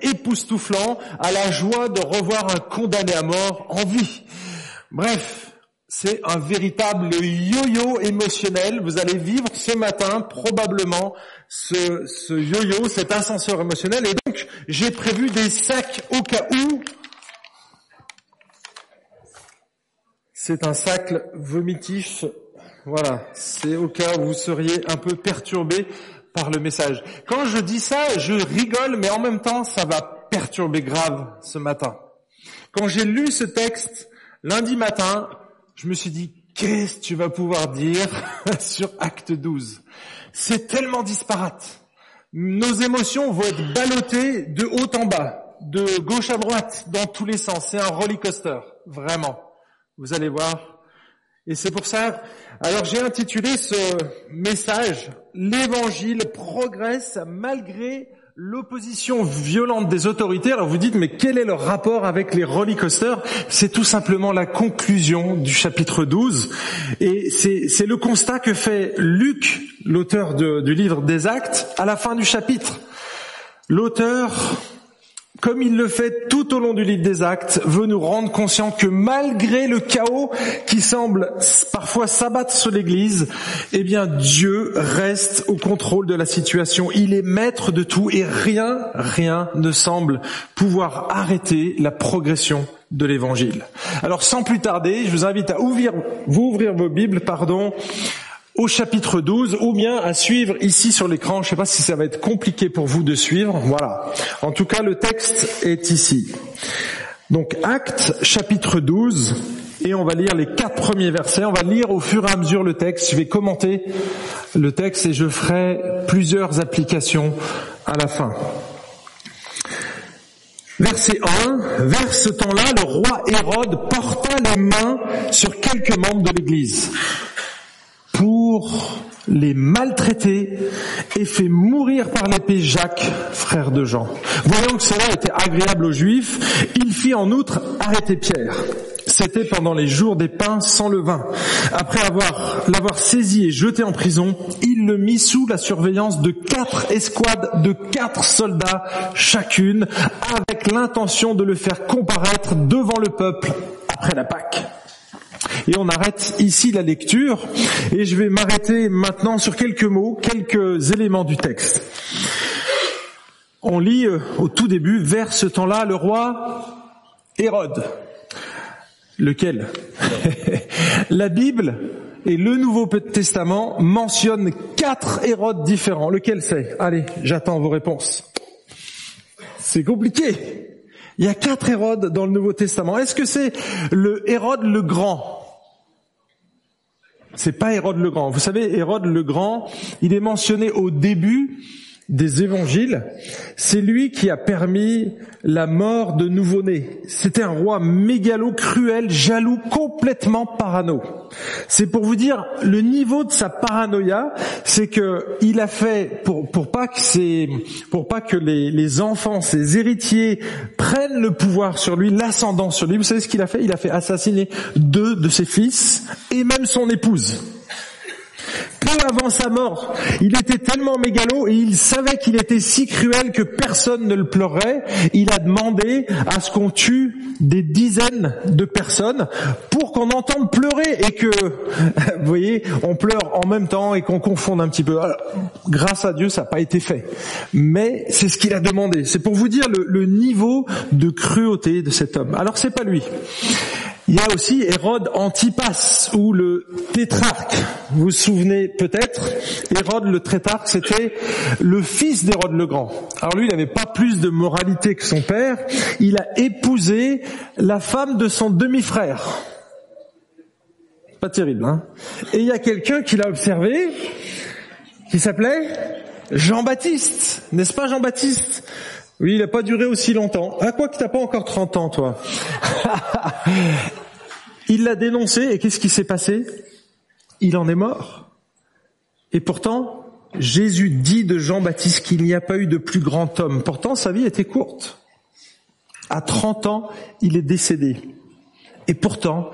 époustouflant à la joie de revoir un condamné à mort en vie. Bref, c'est un véritable yo-yo émotionnel. Vous allez vivre ce matin probablement ce, yo-yo, cet ascenseur émotionnel. Et donc, j'ai prévu des sacs au cas où. C'est un sac vomitif. Voilà, c'est au cas où vous seriez un peu perturbé le message. Quand je dis ça, je rigole, mais en même temps, ça va perturber grave ce matin. Quand j'ai lu ce texte lundi matin, je me suis dit, qu'est-ce que tu vas pouvoir dire sur acte 12 C'est tellement disparate. Nos émotions vont être ballottées de haut en bas, de gauche à droite, dans tous les sens. C'est un roller coaster, vraiment. Vous allez voir. Et c'est pour ça, alors j'ai intitulé ce message, l'évangile progresse malgré l'opposition violente des autorités. Alors vous dites, mais quel est le rapport avec les rollercoasters? C'est tout simplement la conclusion du chapitre 12. Et c'est le constat que fait Luc, l'auteur du livre des actes, à la fin du chapitre. L'auteur comme il le fait tout au long du livre des actes, veut nous rendre conscients que malgré le chaos qui semble parfois s'abattre sur l'Église, eh bien Dieu reste au contrôle de la situation. Il est maître de tout et rien, rien ne semble pouvoir arrêter la progression de l'Évangile. Alors sans plus tarder, je vous invite à ouvrir, vous ouvrir vos Bibles, pardon, au chapitre 12 ou bien à suivre ici sur l'écran. Je ne sais pas si ça va être compliqué pour vous de suivre. Voilà. En tout cas, le texte est ici. Donc Acte chapitre 12 et on va lire les quatre premiers versets. On va lire au fur et à mesure le texte. Je vais commenter le texte et je ferai plusieurs applications à la fin. Verset 1, vers ce temps-là, le roi Hérode porta les mains sur quelques membres de l'Église les maltraiter et fait mourir par l'épée Jacques, frère de Jean. Voyant que cela était agréable aux Juifs, il fit en outre arrêter Pierre. C'était pendant les jours des pains sans levain. Après avoir l'avoir saisi et jeté en prison, il le mit sous la surveillance de quatre escouades de quatre soldats chacune, avec l'intention de le faire comparaître devant le peuple après la Pâque. Et on arrête ici la lecture et je vais m'arrêter maintenant sur quelques mots, quelques éléments du texte. On lit euh, au tout début, vers ce temps-là, le roi Hérode. Lequel? La Bible et le Nouveau Testament mentionnent quatre Hérodes différents. Lequel c'est? Allez, j'attends vos réponses. C'est compliqué. Il y a quatre Hérodes dans le Nouveau Testament. Est-ce que c'est le Hérode le Grand? C'est pas Hérode le Grand. Vous savez, Hérode le Grand, il est mentionné au début des évangiles, c'est lui qui a permis la mort de nouveau-nés. C'était un roi mégalo, cruel, jaloux, complètement parano. C'est pour vous dire le niveau de sa paranoïa, c'est que il a fait pour pour pas que c'est pour pas que les, les enfants, ses héritiers prennent le pouvoir sur lui, l'ascendant sur lui. Vous savez ce qu'il a fait? Il a fait assassiner deux de ses fils et même son épouse avant sa mort, il était tellement mégalo et il savait qu'il était si cruel que personne ne le pleurait. Il a demandé à ce qu'on tue des dizaines de personnes pour qu'on entende pleurer et que, vous voyez, on pleure en même temps et qu'on confonde un petit peu. grâce à Dieu, ça n'a pas été fait. Mais c'est ce qu'il a demandé. C'est pour vous dire le, le niveau de cruauté de cet homme. Alors c'est pas lui. Il y a aussi Hérode Antipas ou le tétrarque. Vous vous souvenez peut-être, Hérode le tétrarque, c'était le fils d'Hérode le Grand. Alors lui, il n'avait pas plus de moralité que son père. Il a épousé la femme de son demi-frère. Pas terrible, hein Et il y a quelqu'un qui l'a observé, qui s'appelait Jean-Baptiste. N'est-ce pas Jean-Baptiste? Oui, il n'a pas duré aussi longtemps. Ah, quoi que t'as pas encore 30 ans, toi. il l'a dénoncé et qu'est-ce qui s'est passé? Il en est mort. Et pourtant, Jésus dit de Jean-Baptiste qu'il n'y a pas eu de plus grand homme. Pourtant, sa vie était courte. À 30 ans, il est décédé. Et pourtant,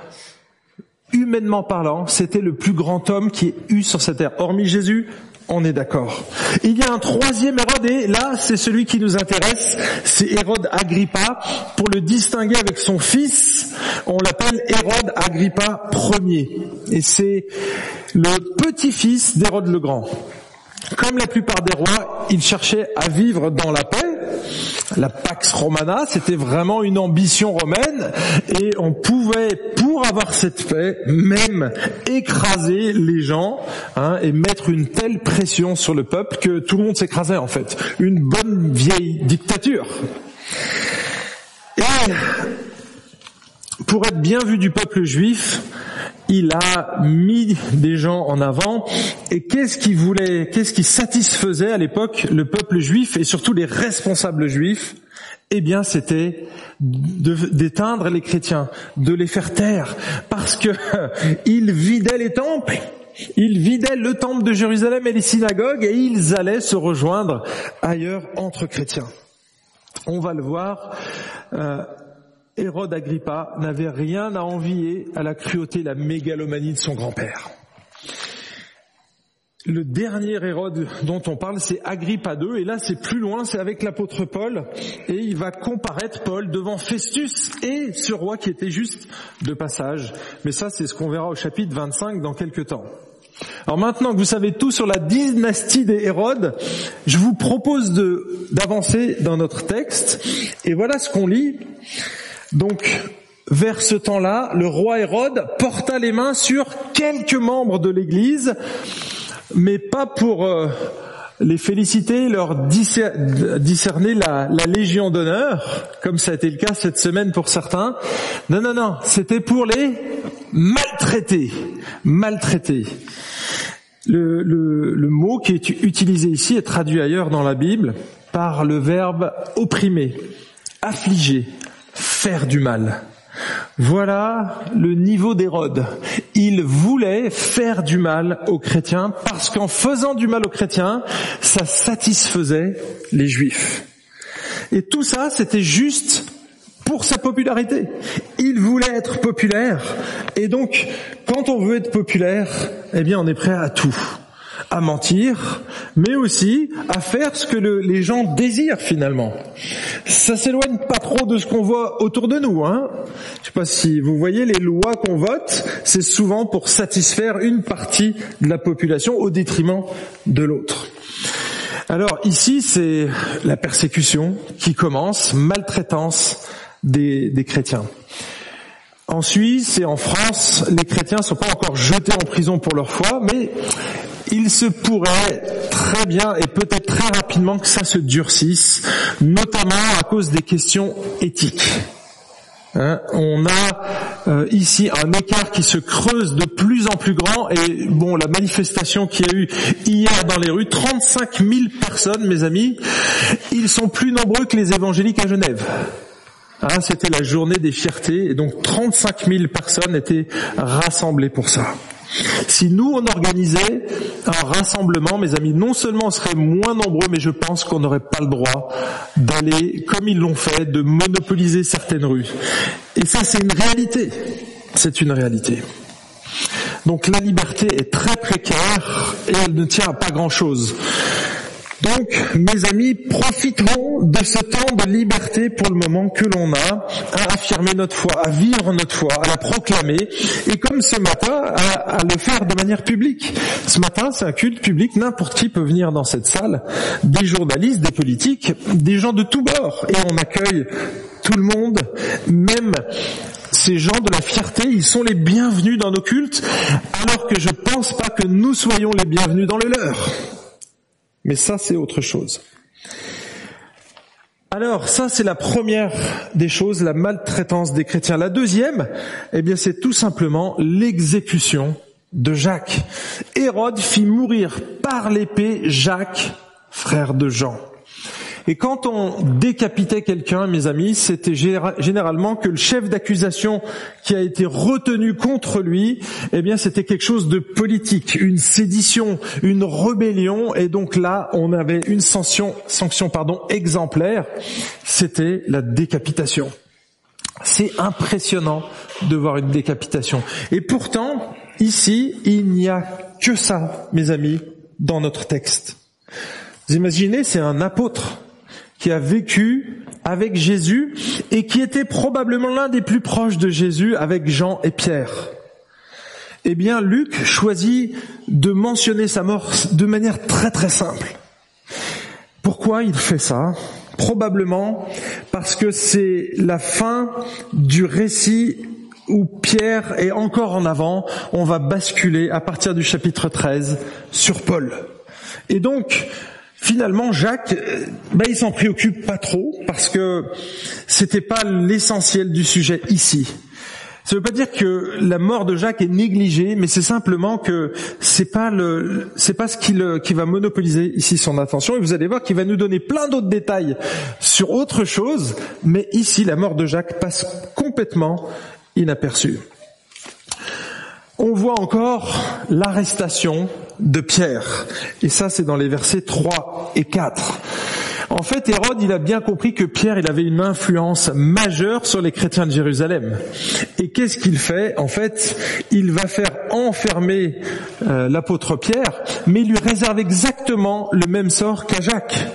humainement parlant, c'était le plus grand homme qui ait eu sur cette terre. Hormis Jésus, On est d'accord. Il y a un troisième Hérode et là, c'est celui qui nous intéresse, c'est Hérode Agrippa. Pour le distinguer avec son fils, on l'appelle Hérode Agrippa Ier. Et c'est le petit-fils d'Hérode le Grand. Comme la plupart des rois, il cherchait à vivre dans la paix. La Pax Romana, c'était vraiment une ambition romaine et on pouvait, pour avoir cette paix, même écraser les gens hein, et mettre une telle pression sur le peuple que tout le monde s'écrasait en fait. Une bonne vieille dictature. Et pour être bien vu du peuple juif, il a mis des gens en avant. Et qu'est-ce qui voulait, qu'est-ce qui satisfaisait à l'époque le peuple juif et surtout les responsables juifs? Eh bien, c'était d'éteindre les chrétiens, de les faire taire, parce que ils vidaient les temples. Ils vidaient le temple de Jérusalem et les synagogues et ils allaient se rejoindre ailleurs entre chrétiens. On va le voir. Euh, Hérode Agrippa n'avait rien à envier à la cruauté, la mégalomanie de son grand-père. Le dernier Hérode dont on parle, c'est Agrippa II, et là c'est plus loin, c'est avec l'apôtre Paul, et il va comparaître Paul devant Festus et ce roi qui était juste de passage. Mais ça c'est ce qu'on verra au chapitre 25 dans quelques temps. Alors maintenant que vous savez tout sur la dynastie des Hérodes, je vous propose d'avancer dans notre texte, et voilà ce qu'on lit. Donc, vers ce temps-là, le roi Hérode porta les mains sur quelques membres de l'Église, mais pas pour euh, les féliciter, leur discerner la, Légion d'honneur, comme ça a été le cas cette semaine pour certains. Non, non, non, c'était pour les maltraiter. Le, le, le mot qui est utilisé ici est traduit ailleurs dans la Bible par le verbe opprimer, affliger, faire du mal. Voilà le niveau d'Hérode. Il voulait faire du mal aux chrétiens parce qu'en faisant du mal aux chrétiens, ça satisfaisait les juifs. Et tout ça, c'était juste pour sa popularité. Il voulait être populaire. Et donc, quand on veut être populaire, eh bien, on est prêt à tout à mentir, mais aussi à faire ce que les gens désirent finalement. Ça s'éloigne pas trop de ce qu'on voit autour de nous. Hein Je sais pas si vous voyez les lois qu'on vote, c'est souvent pour satisfaire une partie de la population au détriment de l'autre. Alors ici, c'est la persécution qui commence, maltraitance des, des chrétiens. En Suisse et en France, les chrétiens ne sont pas encore jetés en prison pour leur foi, mais il se pourrait très bien et peut-être très rapidement que ça se durcisse, notamment à cause des questions éthiques. Hein, on a euh, ici un écart qui se creuse de plus en plus grand et bon, la manifestation qui a eu hier dans les rues, 35 000 personnes, mes amis, ils sont plus nombreux que les évangéliques à Genève. Hein, C'était la journée des fiertés et donc 35 000 personnes étaient rassemblées pour ça. Si nous, on organisait un rassemblement, mes amis, non seulement on serait moins nombreux, mais je pense qu'on n'aurait pas le droit d'aller, comme ils l'ont fait, de monopoliser certaines rues. Et ça, c'est une réalité. C'est une réalité. Donc la liberté est très précaire et elle ne tient à pas grand-chose. Donc, mes amis, profiterons de ce temps de liberté pour le moment que l'on a à affirmer notre foi, à vivre notre foi, à la proclamer, et comme ce matin, à, le faire de manière publique. Ce matin, c'est un culte public, n'importe qui peut venir dans cette salle, des journalistes, des politiques, des gens de tous bords, et on accueille tout le monde, même ces gens de la fierté, ils sont les bienvenus dans nos cultes, alors que je pense pas que nous soyons les bienvenus dans le leur. Mais ça, c'est autre chose. Alors, ça, c'est la première des choses, la maltraitance des chrétiens. La deuxième, eh bien, c'est tout simplement l'exécution de Jacques. Hérode fit mourir par l'épée Jacques, frère de Jean. Et quand on décapitait quelqu'un, mes amis, c'était généralement que le chef d'accusation qui a été retenu contre lui, eh bien, c'était quelque chose de politique, une sédition, une rébellion, et donc là, on avait une sanction, sanction pardon, exemplaire, c'était la décapitation. C'est impressionnant de voir une décapitation. Et pourtant, ici, il n'y a que ça, mes amis, dans notre texte. Vous imaginez, c'est un apôtre qui a vécu avec Jésus et qui était probablement l'un des plus proches de Jésus avec Jean et Pierre. Eh bien, Luc choisit de mentionner sa mort de manière très très simple. Pourquoi il fait ça? Probablement parce que c'est la fin du récit où Pierre est encore en avant. On va basculer à partir du chapitre 13 sur Paul. Et donc, finalement, Jacques, euh, ben, il s'en préoccupe pas trop parce que c'était pas l'essentiel du sujet ici. Ça veut pas dire que la mort de Jacques est négligée, mais c'est simplement que c'est pas le, c'est pas ce qui, le, qui va monopoliser ici son attention. Et vous allez voir qu'il va nous donner plein d'autres détails sur autre chose, mais ici la mort de Jacques passe complètement inaperçue. On voit encore l'arrestation de Pierre. Et ça, c'est dans les versets 3 et 4. En fait, Hérode, il a bien compris que Pierre, il avait une influence majeure sur les chrétiens de Jérusalem. Et qu'est-ce qu'il fait? En fait, il va faire enfermer euh, l'apôtre Pierre, mais il lui réserve exactement le même sort qu'à Jacques.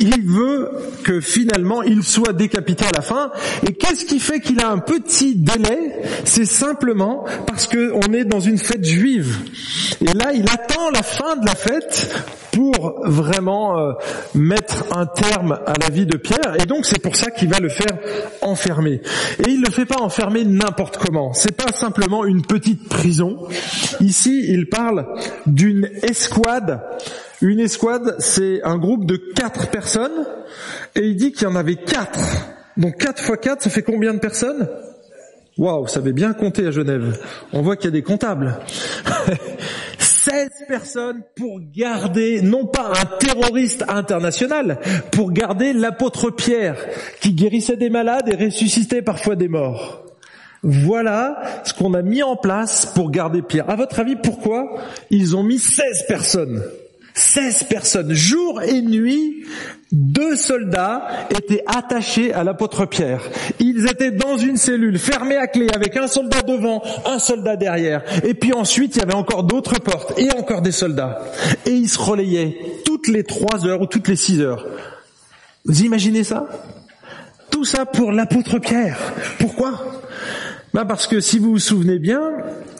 Il veut que finalement il soit décapité à la fin. Et qu'est-ce qui fait qu'il a un petit délai? C'est simplement parce qu'on est dans une fête juive. Et là, il attend la fin de la fête pour vraiment euh, mettre un terme à la vie de Pierre. Et donc c'est pour ça qu'il va le faire enfermer. Et il ne le fait pas enfermer n'importe comment. C'est pas simplement une petite prison. Ici, il parle d'une escouade. Une escouade, c'est un groupe de quatre personnes. Et il dit qu'il y en avait quatre. Donc quatre fois quatre, ça fait combien de personnes? Waouh, ça avait bien compté à Genève. On voit qu'il y a des comptables. 16 personnes pour garder, non pas un terroriste international, pour garder l'apôtre Pierre, qui guérissait des malades et ressuscitait parfois des morts. Voilà ce qu'on a mis en place pour garder Pierre. À votre avis, pourquoi ils ont mis 16 personnes? 16 personnes, jour et nuit, deux soldats étaient attachés à l'apôtre Pierre. Ils étaient dans une cellule fermée à clé avec un soldat devant, un soldat derrière. Et puis ensuite, il y avait encore d'autres portes et encore des soldats. Et ils se relayaient toutes les trois heures ou toutes les six heures. Vous imaginez ça? Tout ça pour l'apôtre Pierre. Pourquoi? Ben Parce que si vous vous souvenez bien,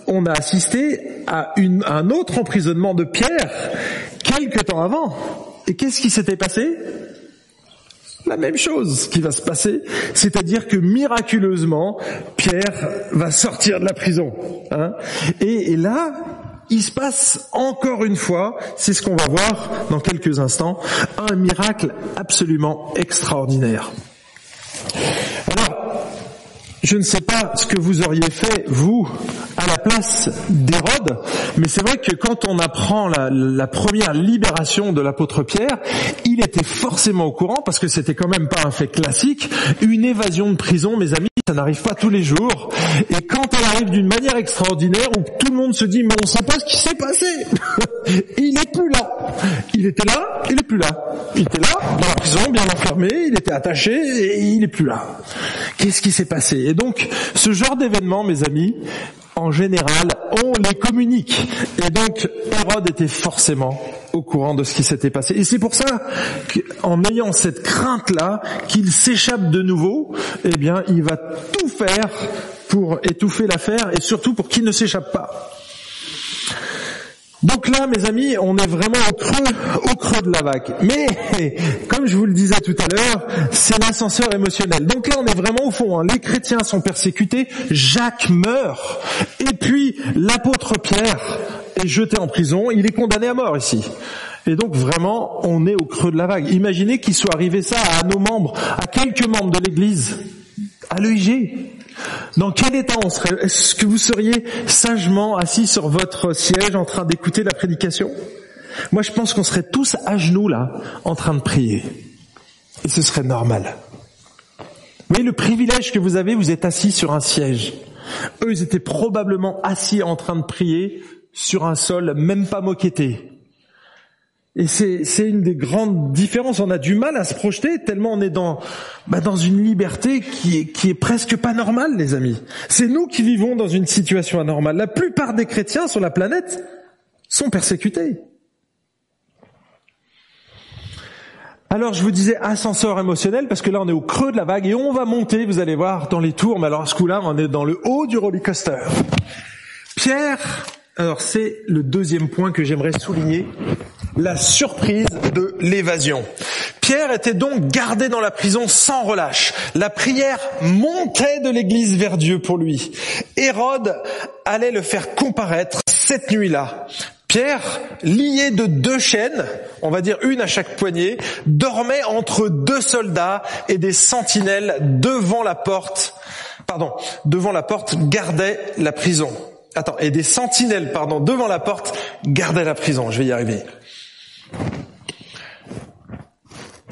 on a assisté à un autre emprisonnement de Pierre quelques temps avant. Et qu'est-ce qui s'était passé? La même chose qui va se passer, c'est-à-dire que miraculeusement, Pierre va sortir de la prison. Hein et, et, là, il se passe encore une fois, c'est ce qu'on va voir dans quelques instants, un miracle absolument extraordinaire. Alors, je ne sais pas ce que vous auriez fait, vous, à la place d'Hérode, mais c'est vrai que quand on apprend la, première libération de l'apôtre Pierre, il était forcément au courant, parce que c'était quand même pas un fait classique, une évasion de prison, mes amis, ça n'arrive pas tous les jours, et quand elle arrive d'une manière extraordinaire, où tout le monde se dit, mais on sait pas ce qui s'est passé, il est plus là. Il était là, il est plus là. Il était là, dans la prison, bien enfermé, il était attaché, et il est plus là. Qu'est-ce qui s'est passé? Et donc, ce genre d'événement, mes amis, en général, on les communique. Et donc, Hérode était forcément au courant de ce qui s'était passé. Et c'est pour ça qu'en ayant cette crainte-là, qu'il s'échappe de nouveau, eh bien, il va tout faire pour étouffer l'affaire et surtout pour qu'il ne s'échappe pas. Donc là, mes amis, on est vraiment au creux, au creux de la vague. Mais, comme je vous le disais tout à l'heure, c'est l'ascenseur émotionnel. Donc là, on est vraiment au fond. Hein. Les chrétiens sont persécutés, Jacques meurt, et puis l'apôtre Pierre est jeté en prison, il est condamné à mort ici. Et donc vraiment, on est au creux de la vague. Imaginez qu'il soit arrivé ça à nos membres, à quelques membres de l'Église, à l'EIG. Dans quel état on serait? Est-ce que vous seriez sagement assis sur votre siège en train d'écouter la prédication? Moi, je pense qu'on serait tous à genoux là, en train de prier. Et ce serait normal. Vous voyez le privilège que vous avez, vous êtes assis sur un siège. Eux, ils étaient probablement assis en train de prier sur un sol même pas moquetté. Et c'est une des grandes différences. On a du mal à se projeter tellement on est dans bah dans une liberté qui est, qui est presque pas normale, les amis. C'est nous qui vivons dans une situation anormale. La plupart des chrétiens sur la planète sont persécutés. Alors je vous disais ascenseur émotionnel parce que là on est au creux de la vague et on va monter, vous allez voir, dans les tours. Mais alors à ce coup-là, on est dans le haut du roller coaster. Pierre alors c'est le deuxième point que j'aimerais souligner, la surprise de l'évasion. Pierre était donc gardé dans la prison sans relâche. La prière montait de l'église vers Dieu pour lui. Hérode allait le faire comparaître cette nuit-là. Pierre, lié de deux chaînes, on va dire une à chaque poignet, dormait entre deux soldats et des sentinelles devant la porte, pardon, devant la porte gardaient la prison. Attends, et des sentinelles, pardon, devant la porte gardaient la prison. Je vais y arriver.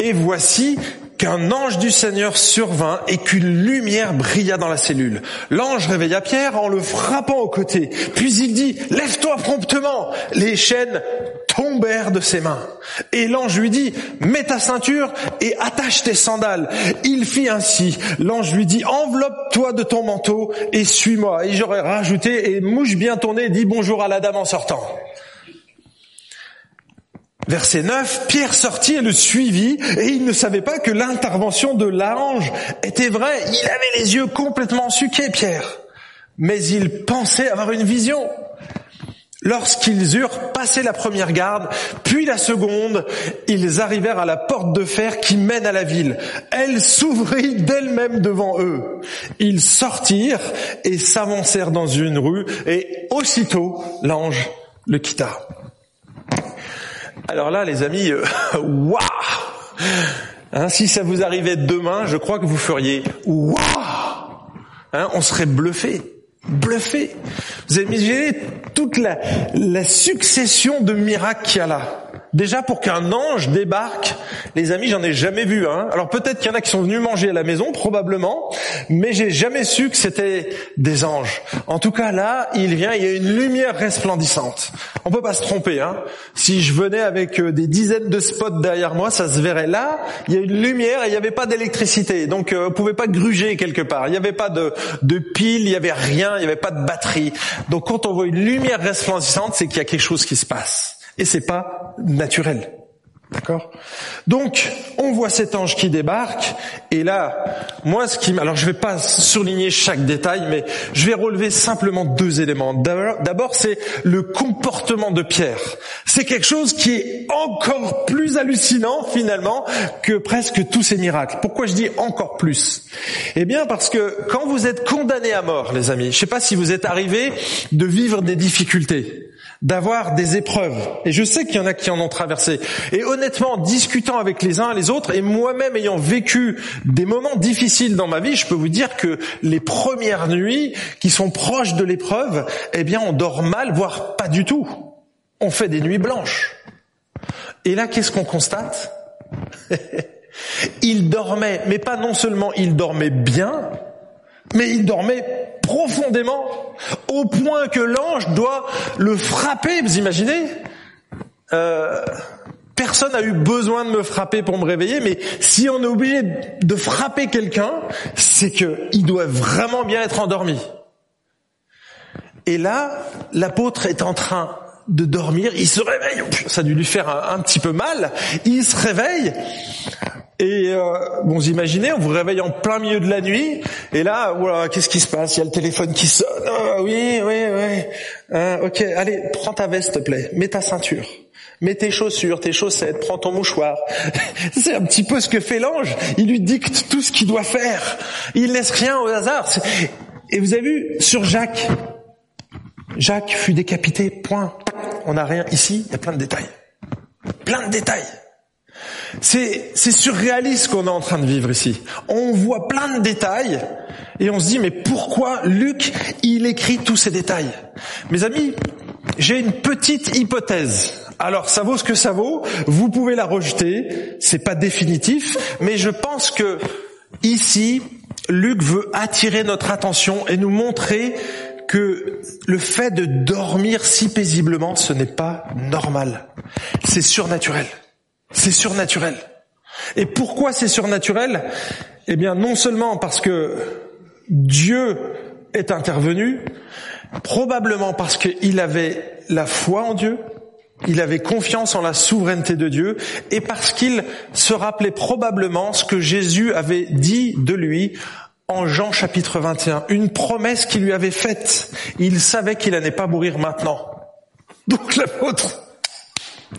Et voici qu'un ange du Seigneur survint et qu'une lumière brilla dans la cellule. L'ange réveilla Pierre en le frappant au côté. Puis il dit, lève-toi promptement. Les chaînes tombèrent de ses mains. Et l'ange lui dit, mets ta ceinture et attache tes sandales. Il fit ainsi. L'ange lui dit, enveloppe-toi de ton manteau et suis-moi. Et j'aurais rajouté, et mouche bien ton nez, dis bonjour à la dame en sortant. Verset 9, Pierre sortit et le suivit, et il ne savait pas que l'intervention de l'ange était vraie. Il avait les yeux complètement suqués, Pierre. Mais il pensait avoir une vision. Lorsqu'ils eurent passé la première garde, puis la seconde, ils arrivèrent à la porte de fer qui mène à la ville. Elle s'ouvrit d'elle-même devant eux. Ils sortirent et s'avancèrent dans une rue, et aussitôt l'ange le quitta. Alors là, les amis, euh, waouh hein, Si ça vous arrivait demain, je crois que vous feriez waouh hein, On serait bluffé, bluffé. Vous imaginez toute la, la succession de miracles qu'il y a là. Déjà pour qu'un ange débarque, les amis, j'en ai jamais vu. Hein. Alors peut-être qu'il y en a qui sont venus manger à la maison, probablement, mais j'ai jamais su que c'était des anges. En tout cas là, il vient, il y a une lumière resplendissante. On peut pas se tromper. Hein. Si je venais avec euh, des dizaines de spots derrière moi, ça se verrait. Là, il y a une lumière et il n'y avait pas d'électricité, donc euh, on pouvait pas gruger quelque part. Il n'y avait pas de, de pile, il n'y avait rien, il n'y avait pas de batterie. Donc quand on voit une lumière resplendissante, c'est qu'il y a quelque chose qui se passe et c'est pas naturel. D'accord? Donc, on voit cet ange qui débarque, et là, moi, ce qui, alors je vais pas souligner chaque détail, mais je vais relever simplement deux éléments. D'abord, c'est le comportement de Pierre. C'est quelque chose qui est encore plus hallucinant finalement que presque tous ces miracles. Pourquoi je dis encore plus? Eh bien, parce que quand vous êtes condamné à mort, les amis, je sais pas si vous êtes arrivé de vivre des difficultés d'avoir des épreuves. Et je sais qu'il y en a qui en ont traversé. Et honnêtement, discutant avec les uns et les autres, et moi-même ayant vécu des moments difficiles dans ma vie, je peux vous dire que les premières nuits qui sont proches de l'épreuve, eh bien, on dort mal, voire pas du tout. On fait des nuits blanches. Et là, qu'est-ce qu'on constate? Il dormait, mais pas non seulement il dormait bien, mais il dormait profondément, au point que l'ange doit le frapper, vous imaginez? Euh, Personne n'a eu besoin de me frapper pour me réveiller, mais si on est obligé de frapper quelqu'un, c'est qu'il doit vraiment bien être endormi. Et là, l'apôtre est en train de dormir, il se réveille, ça a dû lui faire un petit peu mal, il se réveille, et euh, bon, vous imaginez, on vous réveille en plein milieu de la nuit, et là, voilà, qu'est-ce qui se passe? Il y a le téléphone qui sonne. Ah, oui, oui, oui. Euh, ok, allez, prends ta veste, s'il te plaît. Mets ta ceinture. Mets tes chaussures, tes chaussettes, prends ton mouchoir. C'est un petit peu ce que fait l'ange. Il lui dicte tout ce qu'il doit faire. Il laisse rien au hasard. Et vous avez vu, sur Jacques, Jacques fut décapité, point. On n'a rien ici, il y a plein de détails. Plein de détails. C'est, surréaliste qu'on est en train de vivre ici. On voit plein de détails et on se dit mais pourquoi Luc il écrit tous ces détails? Mes amis, j'ai une petite hypothèse. Alors ça vaut ce que ça vaut. Vous pouvez la rejeter. C'est pas définitif, mais je pense que ici Luc veut attirer notre attention et nous montrer que le fait de dormir si paisiblement, ce n'est pas normal. C'est surnaturel. C'est surnaturel. Et pourquoi c'est surnaturel Eh bien, non seulement parce que Dieu est intervenu, probablement parce qu'il avait la foi en Dieu, il avait confiance en la souveraineté de Dieu et parce qu'il se rappelait probablement ce que Jésus avait dit de lui en Jean chapitre 21, une promesse qu'il lui avait faite. Il savait qu'il n'allait pas mourir maintenant. Donc l'apôtre,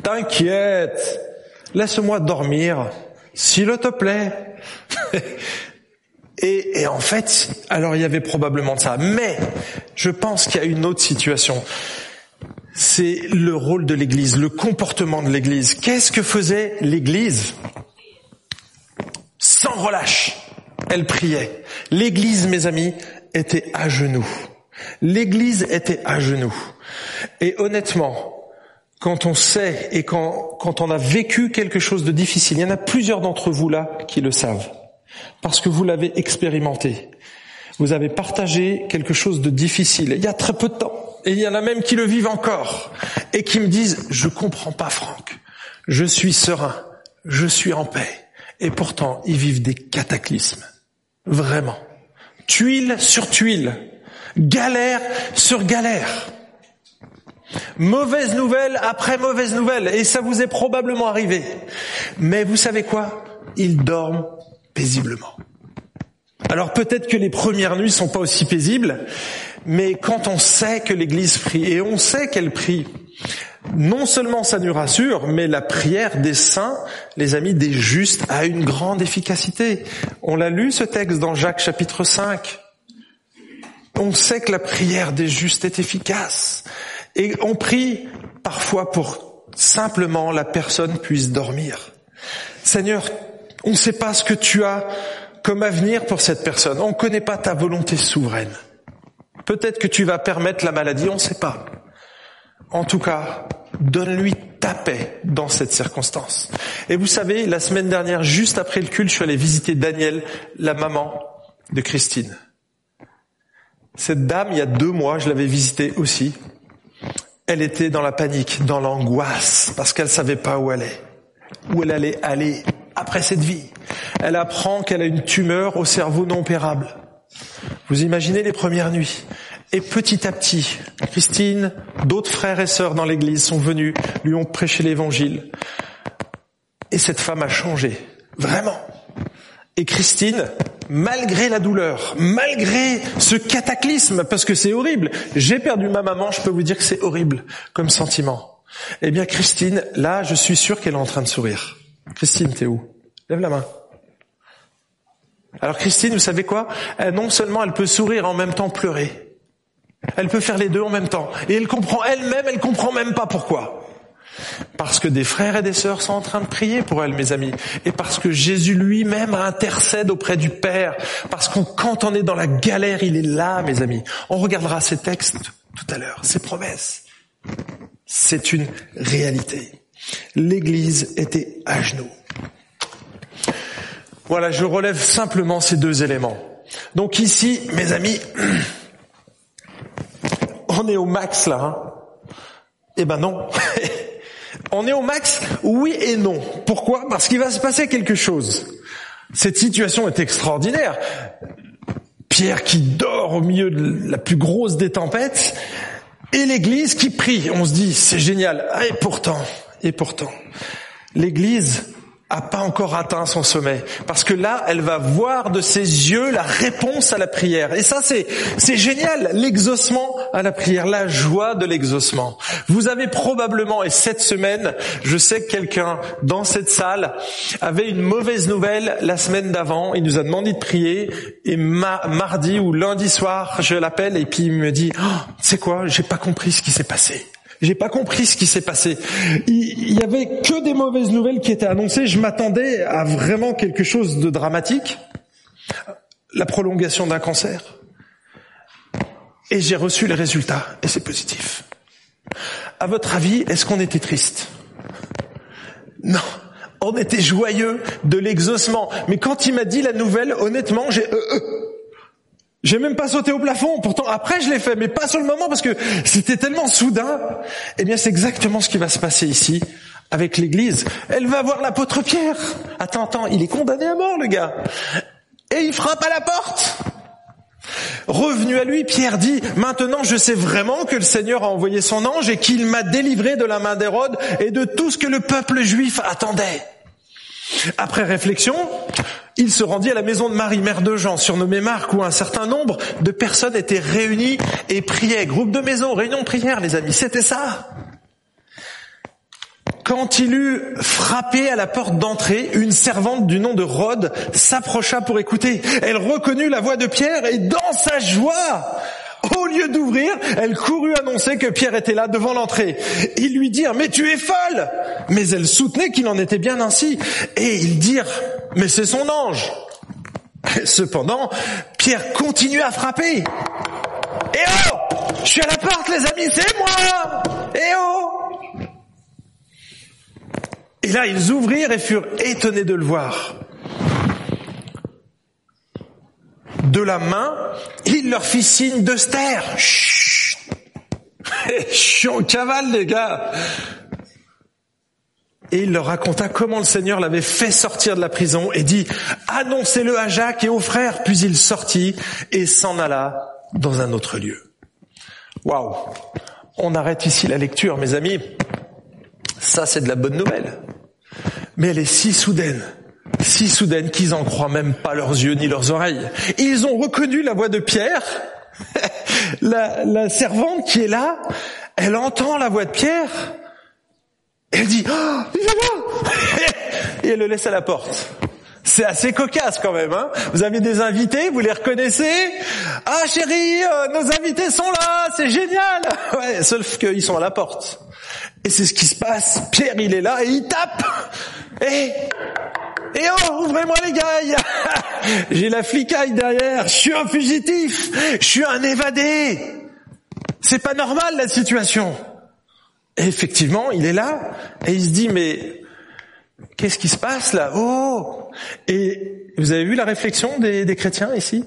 t'inquiète, laisse-moi dormir, s'il te plaît. et, et en fait, alors il y avait probablement de ça. Mais je pense qu'il y a une autre situation c'est le rôle de l'Église, le comportement de l'Église. Qu'est-ce que faisait l'Église? Sans relâche, elle priait. L'Église, mes amis, était à genoux. L'Église était à genoux. Et honnêtement, quand on sait et quand, quand on a vécu quelque chose de difficile, il y en a plusieurs d'entre vous là qui le savent, parce que vous l'avez expérimenté. Vous avez partagé quelque chose de difficile il y a très peu de temps et il y en a même qui le vivent encore, et qui me disent, je comprends pas Franck, je suis serein, je suis en paix, et pourtant ils vivent des cataclysmes. Vraiment. Tuile sur tuile, galère sur galère. Mauvaise nouvelle après mauvaise nouvelle, et ça vous est probablement arrivé. Mais vous savez quoi? Ils dorment paisiblement. Alors peut-être que les premières nuits sont pas aussi paisibles, mais quand on sait que l'Église prie, et on sait qu'elle prie, non seulement ça nous rassure, mais la prière des saints, les amis, des justes, a une grande efficacité. On l'a lu ce texte dans Jacques chapitre 5. On sait que la prière des justes est efficace. Et on prie parfois pour simplement la personne puisse dormir. Seigneur, on ne sait pas ce que tu as comme avenir pour cette personne. On ne connaît pas ta volonté souveraine. Peut-être que tu vas permettre la maladie, on ne sait pas. En tout cas, donne-lui ta paix dans cette circonstance. Et vous savez, la semaine dernière, juste après le culte, je suis allé visiter Daniel, la maman de Christine. Cette dame, il y a deux mois, je l'avais visitée aussi. Elle était dans la panique, dans l'angoisse, parce qu'elle savait pas où elle est, où elle allait aller après cette vie. Elle apprend qu'elle a une tumeur au cerveau non opérable. Vous imaginez les premières nuits. Et petit à petit, Christine, d'autres frères et sœurs dans l'église sont venus, lui ont prêché l'évangile. Et cette femme a changé. Vraiment. Et Christine, malgré la douleur, malgré ce cataclysme, parce que c'est horrible, j'ai perdu ma maman, je peux vous dire que c'est horrible comme sentiment. Eh bien Christine, là, je suis sûr qu'elle est en train de sourire. Christine, t'es où? Lève la main. Alors Christine, vous savez quoi? Non seulement elle peut sourire en même temps pleurer. Elle peut faire les deux en même temps. Et elle comprend elle-même, elle comprend même pas pourquoi. Parce que des frères et des sœurs sont en train de prier pour elle, mes amis. Et parce que Jésus lui-même intercède auprès du Père. Parce que quand on est dans la galère, il est là, mes amis. On regardera ces textes tout à l'heure, ces promesses. C'est une réalité. L'Église était à genoux. Voilà, je relève simplement ces deux éléments. Donc ici, mes amis, on est au max là. Hein eh ben non. on est au max, oui et non. Pourquoi? Parce qu'il va se passer quelque chose. Cette situation est extraordinaire. Pierre qui dort au milieu de la plus grosse des tempêtes et l'Église qui prie. On se dit, c'est génial. Et pourtant, et pourtant, l'Église a pas encore atteint son sommet. Parce que là, elle va voir de ses yeux la réponse à la prière. Et ça, c'est, c'est génial, l'exaucement à la prière, la joie de l'exaucement. Vous avez probablement, et cette semaine, je sais que quelqu'un dans cette salle avait une mauvaise nouvelle la semaine d'avant, il nous a demandé de prier, et mardi ou lundi soir, je l'appelle, et puis il me dit, oh, c'est quoi, j'ai pas compris ce qui s'est passé. J'ai pas compris ce qui s'est passé. Il y avait que des mauvaises nouvelles qui étaient annoncées. Je m'attendais à vraiment quelque chose de dramatique. La prolongation d'un cancer. Et j'ai reçu les résultats. Et c'est positif. À votre avis, est-ce qu'on était triste? Non. On était joyeux de l'exaucement. Mais quand il m'a dit la nouvelle, honnêtement, j'ai, euh, euh, j'ai même pas sauté au plafond. Pourtant, après, je l'ai fait, mais pas sur le moment parce que c'était tellement soudain. Eh bien, c'est exactement ce qui va se passer ici avec l'église. Elle va voir l'apôtre Pierre. Attends, attends, il est condamné à mort, le gars. Et il frappe à la porte. revenu à lui, Pierre dit, maintenant je sais vraiment que le Seigneur a envoyé son ange et qu'il m'a délivré de la main d'Hérode et de tout ce que le peuple juif attendait. Après réflexion, il se rendit à la maison de Marie, mère de Jean, surnommée Marc, où un certain nombre de personnes étaient réunies et priaient. Groupe de maison, réunion de prière, les amis, c'était ça. Quand il eut frappé à la porte d'entrée, une servante du nom de Rhodes s'approcha pour écouter. Elle reconnut la voix de Pierre et dans sa joie, au lieu d'ouvrir, elle courut annoncer que Pierre était là devant l'entrée. Ils lui dirent, mais tu es folle Mais elle soutenait qu'il en était bien ainsi. Et ils dirent, mais c'est son ange. Cependant, Pierre continuait à frapper. Eh oh Je suis à la porte, les amis, c'est moi Eh oh Et là, ils ouvrirent et furent étonnés de le voir. De la main, il leur fit signe de se taire. Chut Je suis en cavale, les gars et il leur raconta comment le Seigneur l'avait fait sortir de la prison et dit, annoncez-le à Jacques et aux frères. Puis il sortit et s'en alla dans un autre lieu. Waouh On arrête ici la lecture, mes amis. Ça, c'est de la bonne nouvelle. Mais elle est si soudaine, si soudaine qu'ils en croient même pas leurs yeux ni leurs oreilles. Ils ont reconnu la voix de Pierre. la, servante qui est là, elle entend la voix de Pierre elle dit, oh, il va Et elle le laisse à la porte. C'est assez cocasse quand même. Hein vous avez des invités, vous les reconnaissez Ah chérie, euh, nos invités sont là, c'est génial Ouais, sauf qu'ils sont à la porte. Et c'est ce qui se passe. Pierre, il est là et il tape. Et et oh, ouvrez-moi les gars J'ai la flicaille derrière, je suis un fugitif, je suis un évadé. C'est pas normal la situation. Et effectivement, il est là. Et il se dit mais qu'est-ce qui se passe là? Oh! Et vous avez vu la réflexion des, chrétiens ici?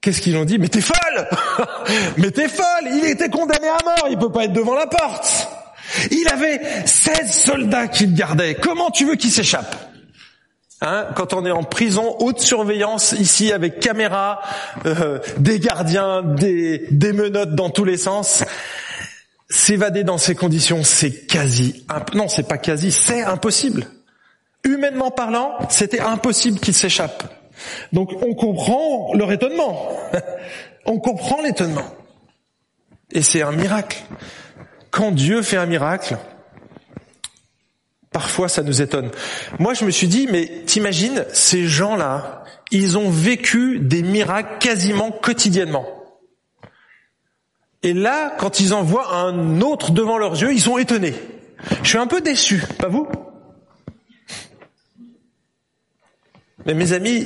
Qu'est-ce qu'ils ont dit? Mais t'es folle! Mais t'es folle! Il était condamné à mort, il peut pas être devant la porte. Il avait 16 soldats qui le gardaient. Comment tu veux qu'il s'échappe? Hein, quand on est en prison, haute surveillance ici avec caméra, euh, des gardiens, des, menottes dans tous les sens, S'évader dans ces conditions, c'est quasi, non, c'est pas quasi, c'est impossible. Humainement parlant, c'était impossible qu'il s'échappe. Donc on comprend leur étonnement. on comprend l'étonnement. Et c'est un miracle. Quand Dieu fait un miracle, parfois ça nous étonne. Moi je me suis dit, mais t'imagines, ces gens-là, ils ont vécu des miracles quasiment quotidiennement. Et là, quand ils en voient un autre devant leurs yeux, ils sont étonnés. Je suis un peu déçu, pas vous Mais mes amis,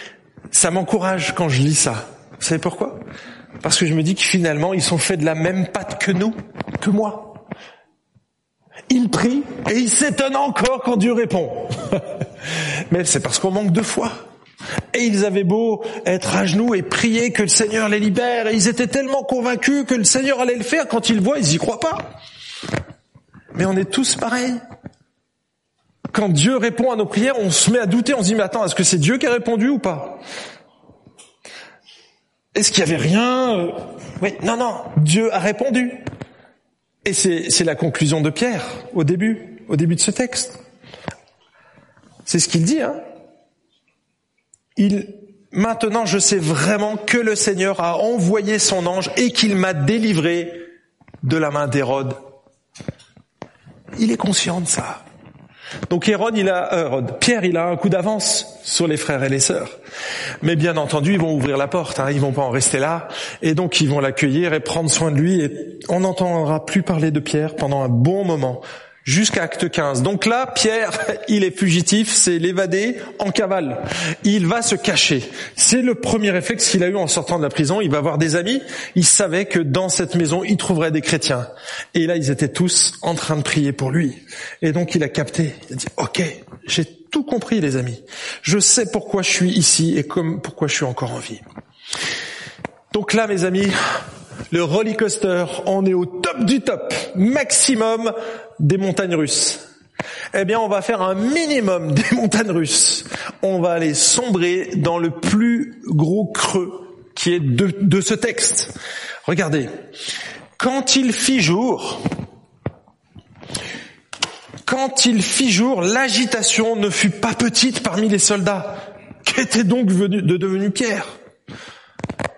ça m'encourage quand je lis ça. Vous savez pourquoi? Parce que je me dis que finalement, ils sont faits de la même pâte que nous, que moi. Ils prient et ils s'étonnent encore quand Dieu répond. Mais c'est parce qu'on manque de foi. Et ils avaient beau être à genoux et prier que le Seigneur les libère, et ils étaient tellement convaincus que le Seigneur allait le faire, quand ils le voient, ils y croient pas. Mais on est tous pareils. Quand Dieu répond à nos prières, on se met à douter, on se dit, mais attends, est-ce que c'est Dieu qui a répondu ou pas? Est-ce qu'il y avait rien? Oui, non, non, Dieu a répondu. Et c'est la conclusion de Pierre au début, au début de ce texte. C'est ce qu'il dit, hein il, maintenant je sais vraiment que le Seigneur a envoyé son ange et qu'il m'a délivré de la main d'Hérode. Il est conscient de ça. Donc Hérode, il a, euh, Pierre, il a un coup d'avance sur les frères et les sœurs. Mais bien entendu, ils vont ouvrir la porte, hein, ils vont pas en rester là, et donc ils vont l'accueillir et prendre soin de lui. Et on n'entendra plus parler de Pierre pendant un bon moment jusqu'à acte 15. Donc là, Pierre, il est fugitif, c'est l'évadé en cavale. Il va se cacher. C'est le premier réflexe qu'il a eu en sortant de la prison. Il va avoir des amis. Il savait que dans cette maison, il trouverait des chrétiens. Et là, ils étaient tous en train de prier pour lui. Et donc, il a capté. Il a dit, OK, j'ai tout compris, les amis. Je sais pourquoi je suis ici et comme pourquoi je suis encore en vie. Donc là, mes amis, le roller coaster, on est au du top, maximum des montagnes russes. Eh bien, on va faire un minimum des montagnes russes. On va aller sombrer dans le plus gros creux qui est de, de ce texte. Regardez. Quand il fit jour, quand il fit jour, l'agitation ne fut pas petite parmi les soldats. Qu'était donc venu, de devenu Pierre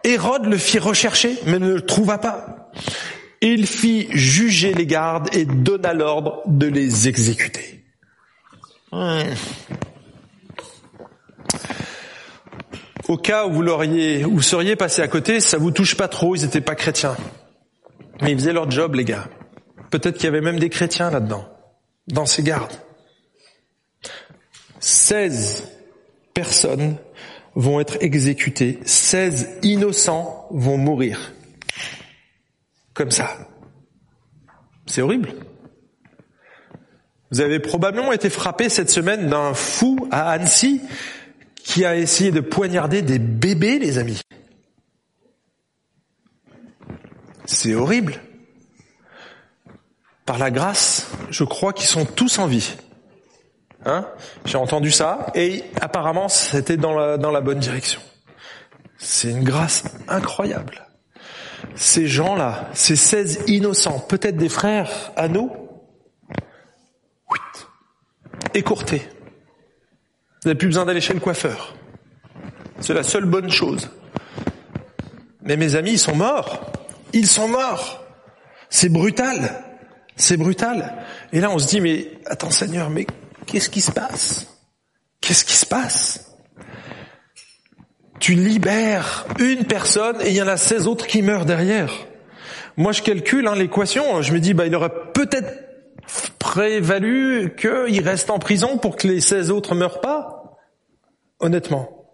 Hérode le fit rechercher, mais ne le trouva pas. Il fit juger les gardes et donna l'ordre de les exécuter. Au cas où vous l'auriez, vous seriez passé à côté, ça vous touche pas trop, ils n'étaient pas chrétiens. Mais ils faisaient leur job, les gars. Peut-être qu'il y avait même des chrétiens là-dedans, dans ces gardes. 16 personnes vont être exécutées, 16 innocents vont mourir. Comme ça. C'est horrible. Vous avez probablement été frappé cette semaine d'un fou à Annecy qui a essayé de poignarder des bébés, les amis. C'est horrible. Par la grâce, je crois qu'ils sont tous en vie. Hein? J'ai entendu ça et apparemment c'était dans la, dans la bonne direction. C'est une grâce incroyable. Ces gens-là, ces 16 innocents, peut-être des frères à nous, écourtés. Vous n'avez plus besoin d'aller chez le coiffeur. C'est la seule bonne chose. Mais mes amis, ils sont morts. Ils sont morts. C'est brutal. C'est brutal. Et là, on se dit, mais attends Seigneur, mais qu'est-ce qui se passe? Qu'est-ce qui se passe? Tu libères une personne et il y en a 16 autres qui meurent derrière. Moi, je calcule hein, l'équation. Je me dis, bah, il aurait peut-être prévalu qu'il reste en prison pour que les 16 autres meurent pas. Honnêtement.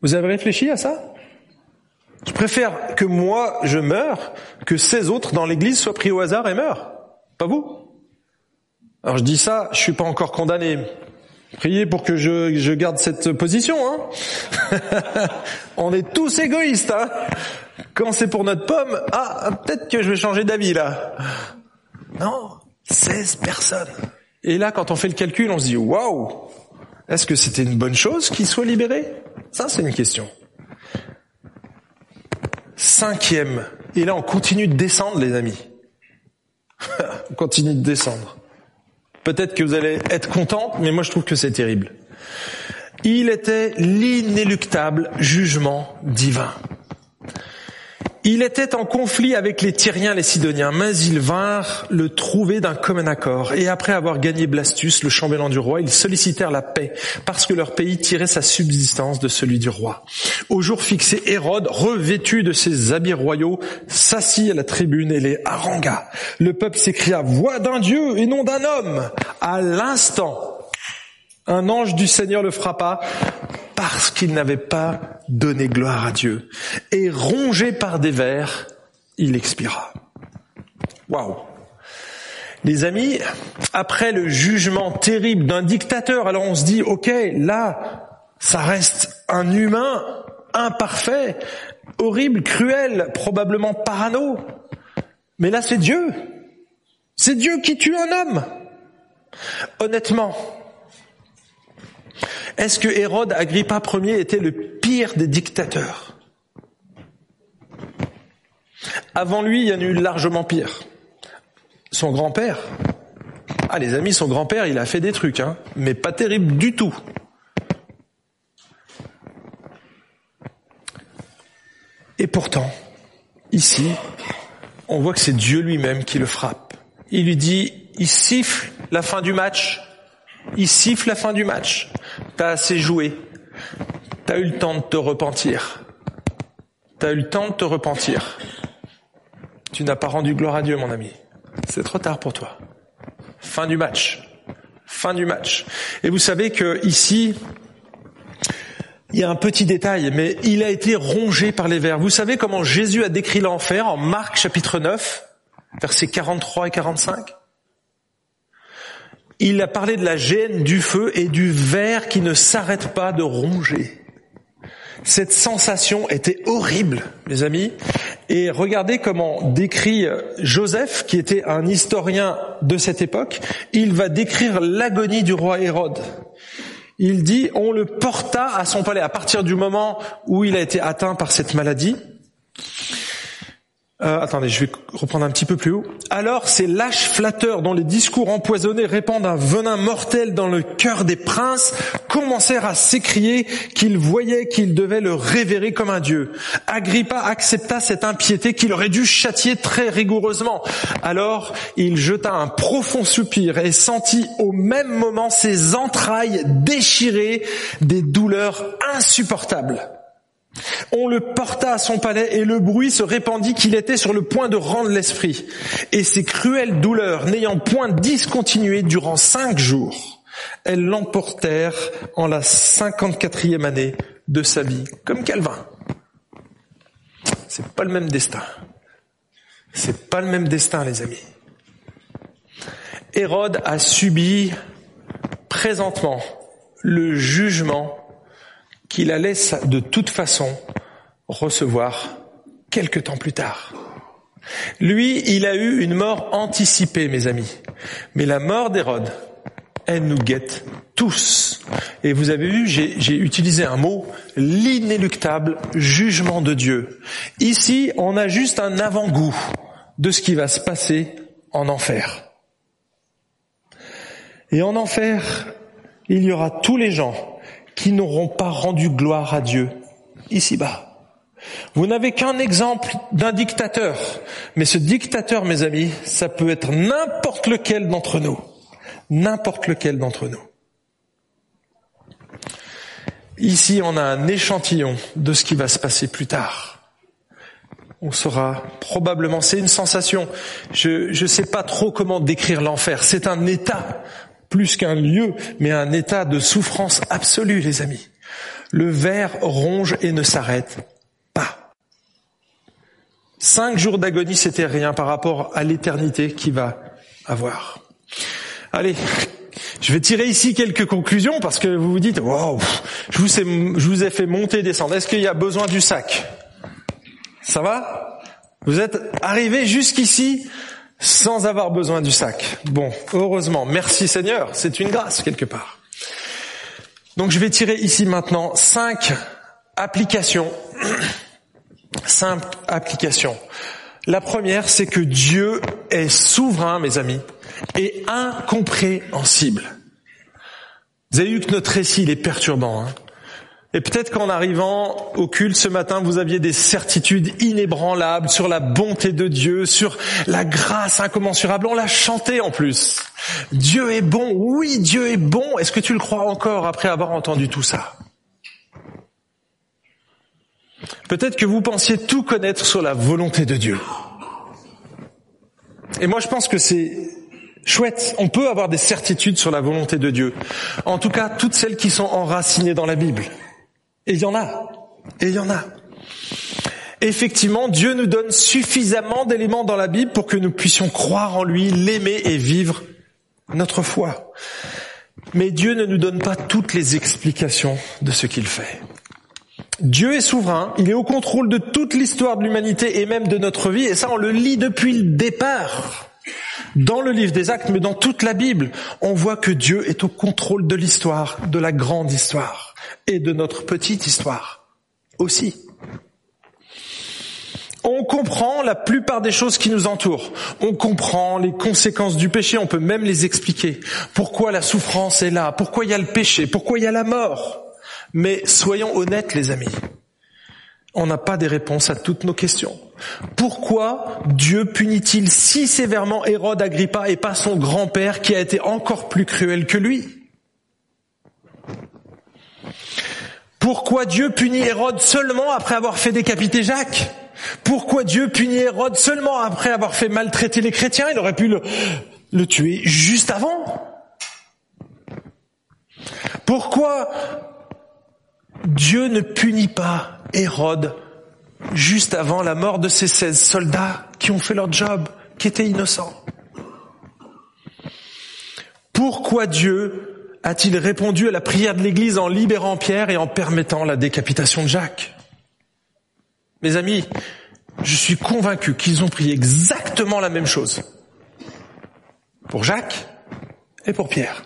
Vous avez réfléchi à ça? Je préfère que moi je meure que ces autres dans l'église soient pris au hasard et meurent. Pas vous? Alors je dis ça, je suis pas encore condamné. Priez pour que je, je garde cette position. Hein On est tous égoïstes. Hein Quand c'est pour notre pomme, ah peut-être que je vais changer d'avis là. Non, 16 personnes. Et là, quand on fait le calcul, on se dit waouh, est-ce que c'était une bonne chose qu'ils soient libérés Ça, c'est une question. Cinquième. Et là, on continue de descendre, les amis. on continue de descendre. Peut-être que vous allez être contents, mais moi je trouve que c'est terrible. Il était l'inéluctable jugement divin. Il était en conflit avec les Tyriens, les Sidoniens, mais ils vinrent le trouver d'un commun accord. Et après avoir gagné Blastus, le chambellan du roi, ils sollicitèrent la paix, parce que leur pays tirait sa subsistance de celui du roi. Au jour fixé, Hérode, revêtu de ses habits royaux, s'assit à la tribune et les harangua. Le peuple s'écria, voix d'un dieu et non d'un homme. À l'instant, un ange du Seigneur le frappa parce qu'il n'avait pas donné gloire à Dieu. Et rongé par des vers, il expira. Waouh. Les amis, après le jugement terrible d'un dictateur, alors on se dit, ok, là, ça reste un humain imparfait, horrible, cruel, probablement parano. Mais là, c'est Dieu. C'est Dieu qui tue un homme. Honnêtement, est-ce que Hérode Agrippa Ier était le pire des dictateurs? Avant lui, il y en a eu largement pire. Son grand-père, ah les amis, son grand-père, il a fait des trucs, hein, mais pas terrible du tout. Et pourtant, ici, on voit que c'est Dieu lui-même qui le frappe. Il lui dit, il siffle la fin du match, il siffle la fin du match. T'as assez joué. T'as eu le temps de te repentir. T'as eu le temps de te repentir. Tu n'as pas rendu gloire à Dieu, mon ami. C'est trop tard pour toi. Fin du match. Fin du match. Et vous savez que ici, il y a un petit détail, mais il a été rongé par les vers. Vous savez comment Jésus a décrit l'enfer en Marc chapitre 9, versets 43 et 45 il a parlé de la gêne du feu et du ver qui ne s'arrête pas de ronger. Cette sensation était horrible, mes amis. Et regardez comment décrit Joseph, qui était un historien de cette époque. Il va décrire l'agonie du roi Hérode. Il dit, on le porta à son palais à partir du moment où il a été atteint par cette maladie. Euh, attendez, je vais reprendre un petit peu plus haut. Alors ces lâches flatteurs dont les discours empoisonnés répandent un venin mortel dans le cœur des princes commencèrent à s'écrier qu'ils voyaient qu'ils devaient le révérer comme un dieu. Agrippa accepta cette impiété qu'il aurait dû châtier très rigoureusement. Alors il jeta un profond soupir et sentit au même moment ses entrailles déchirées des douleurs insupportables. On le porta à son palais et le bruit se répandit qu'il était sur le point de rendre l'esprit. Et ces cruelles douleurs, n'ayant point discontinué durant cinq jours, elles l'emportèrent en la cinquante-quatrième année de sa vie, comme Calvin. C'est pas le même destin. C'est pas le même destin, les amis. Hérode a subi présentement le jugement qu'il allait de toute façon recevoir quelque temps plus tard. Lui, il a eu une mort anticipée, mes amis. Mais la mort d'Hérode, elle nous guette tous. Et vous avez vu, j'ai utilisé un mot, l'inéluctable jugement de Dieu. Ici, on a juste un avant-goût de ce qui va se passer en enfer. Et en enfer, il y aura tous les gens qui n'auront pas rendu gloire à Dieu ici-bas. Vous n'avez qu'un exemple d'un dictateur, mais ce dictateur, mes amis, ça peut être n'importe lequel d'entre nous. N'importe lequel d'entre nous. Ici, on a un échantillon de ce qui va se passer plus tard. On saura probablement, c'est une sensation. Je ne sais pas trop comment décrire l'enfer. C'est un état plus qu'un lieu, mais un état de souffrance absolue, les amis. Le ver ronge et ne s'arrête pas. Cinq jours d'agonie, c'était rien par rapport à l'éternité qui va avoir. Allez, je vais tirer ici quelques conclusions parce que vous vous dites, wow, je vous ai, je vous ai fait monter et descendre. Est-ce qu'il y a besoin du sac? Ça va? Vous êtes arrivé jusqu'ici sans avoir besoin du sac. Bon, heureusement, merci Seigneur, c'est une grâce quelque part. Donc je vais tirer ici maintenant cinq applications, cinq applications. La première, c'est que Dieu est souverain, mes amis, et incompréhensible. Vous avez vu que notre récit, il est perturbant. Hein et peut-être qu'en arrivant au culte ce matin, vous aviez des certitudes inébranlables sur la bonté de Dieu, sur la grâce incommensurable. On l'a chanté en plus. Dieu est bon. Oui, Dieu est bon. Est-ce que tu le crois encore après avoir entendu tout ça? Peut-être que vous pensiez tout connaître sur la volonté de Dieu. Et moi, je pense que c'est chouette. On peut avoir des certitudes sur la volonté de Dieu. En tout cas, toutes celles qui sont enracinées dans la Bible. Et il y en a. Et il y en a. Effectivement, Dieu nous donne suffisamment d'éléments dans la Bible pour que nous puissions croire en lui, l'aimer et vivre notre foi. Mais Dieu ne nous donne pas toutes les explications de ce qu'il fait. Dieu est souverain, il est au contrôle de toute l'histoire de l'humanité et même de notre vie, et ça on le lit depuis le départ. Dans le livre des actes, mais dans toute la Bible, on voit que Dieu est au contrôle de l'histoire, de la grande histoire et de notre petite histoire aussi. On comprend la plupart des choses qui nous entourent. On comprend les conséquences du péché, on peut même les expliquer. Pourquoi la souffrance est là, pourquoi il y a le péché, pourquoi il y a la mort? Mais soyons honnêtes les amis, on n'a pas des réponses à toutes nos questions. Pourquoi Dieu punit-il si sévèrement Hérode Agrippa et pas son grand-père qui a été encore plus cruel que lui? Pourquoi Dieu punit Hérode seulement après avoir fait décapiter Jacques? Pourquoi Dieu punit Hérode seulement après avoir fait maltraiter les chrétiens? Il aurait pu le, tuer juste avant. Pourquoi Dieu ne punit pas Hérode juste avant la mort de ces 16 soldats qui ont fait leur job, qui étaient innocents? Pourquoi Dieu a-t-il répondu à la prière de l'Église en libérant Pierre et en permettant la décapitation de Jacques? Mes amis, je suis convaincu qu'ils ont prié exactement la même chose pour Jacques et pour Pierre.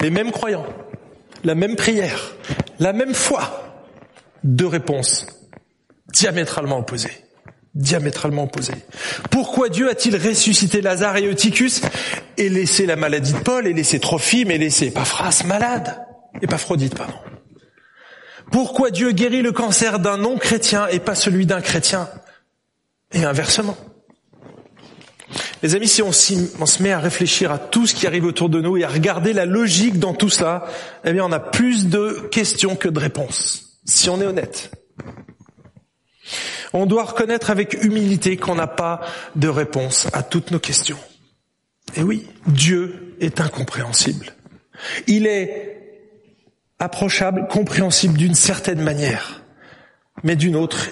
Les mêmes croyants, la même prière, la même foi. Deux réponses diamétralement opposés. Diamétralement opposés. Pourquoi Dieu a-t-il ressuscité Lazare et Eutychus et laissé la maladie de Paul et laissé Trophime et laissé Epaphras malade? Épaphrodite, pardon. Pourquoi Dieu guérit le cancer d'un non-chrétien et pas celui d'un chrétien? Et inversement. Les amis, si on, on, se met à réfléchir à tout ce qui arrive autour de nous et à regarder la logique dans tout cela, eh bien, on a plus de questions que de réponses, si on est honnête. On doit reconnaître avec humilité qu'on n'a pas de réponse à toutes nos questions. Et oui, Dieu est incompréhensible. Il est approchable, compréhensible d'une certaine manière, mais d'une autre,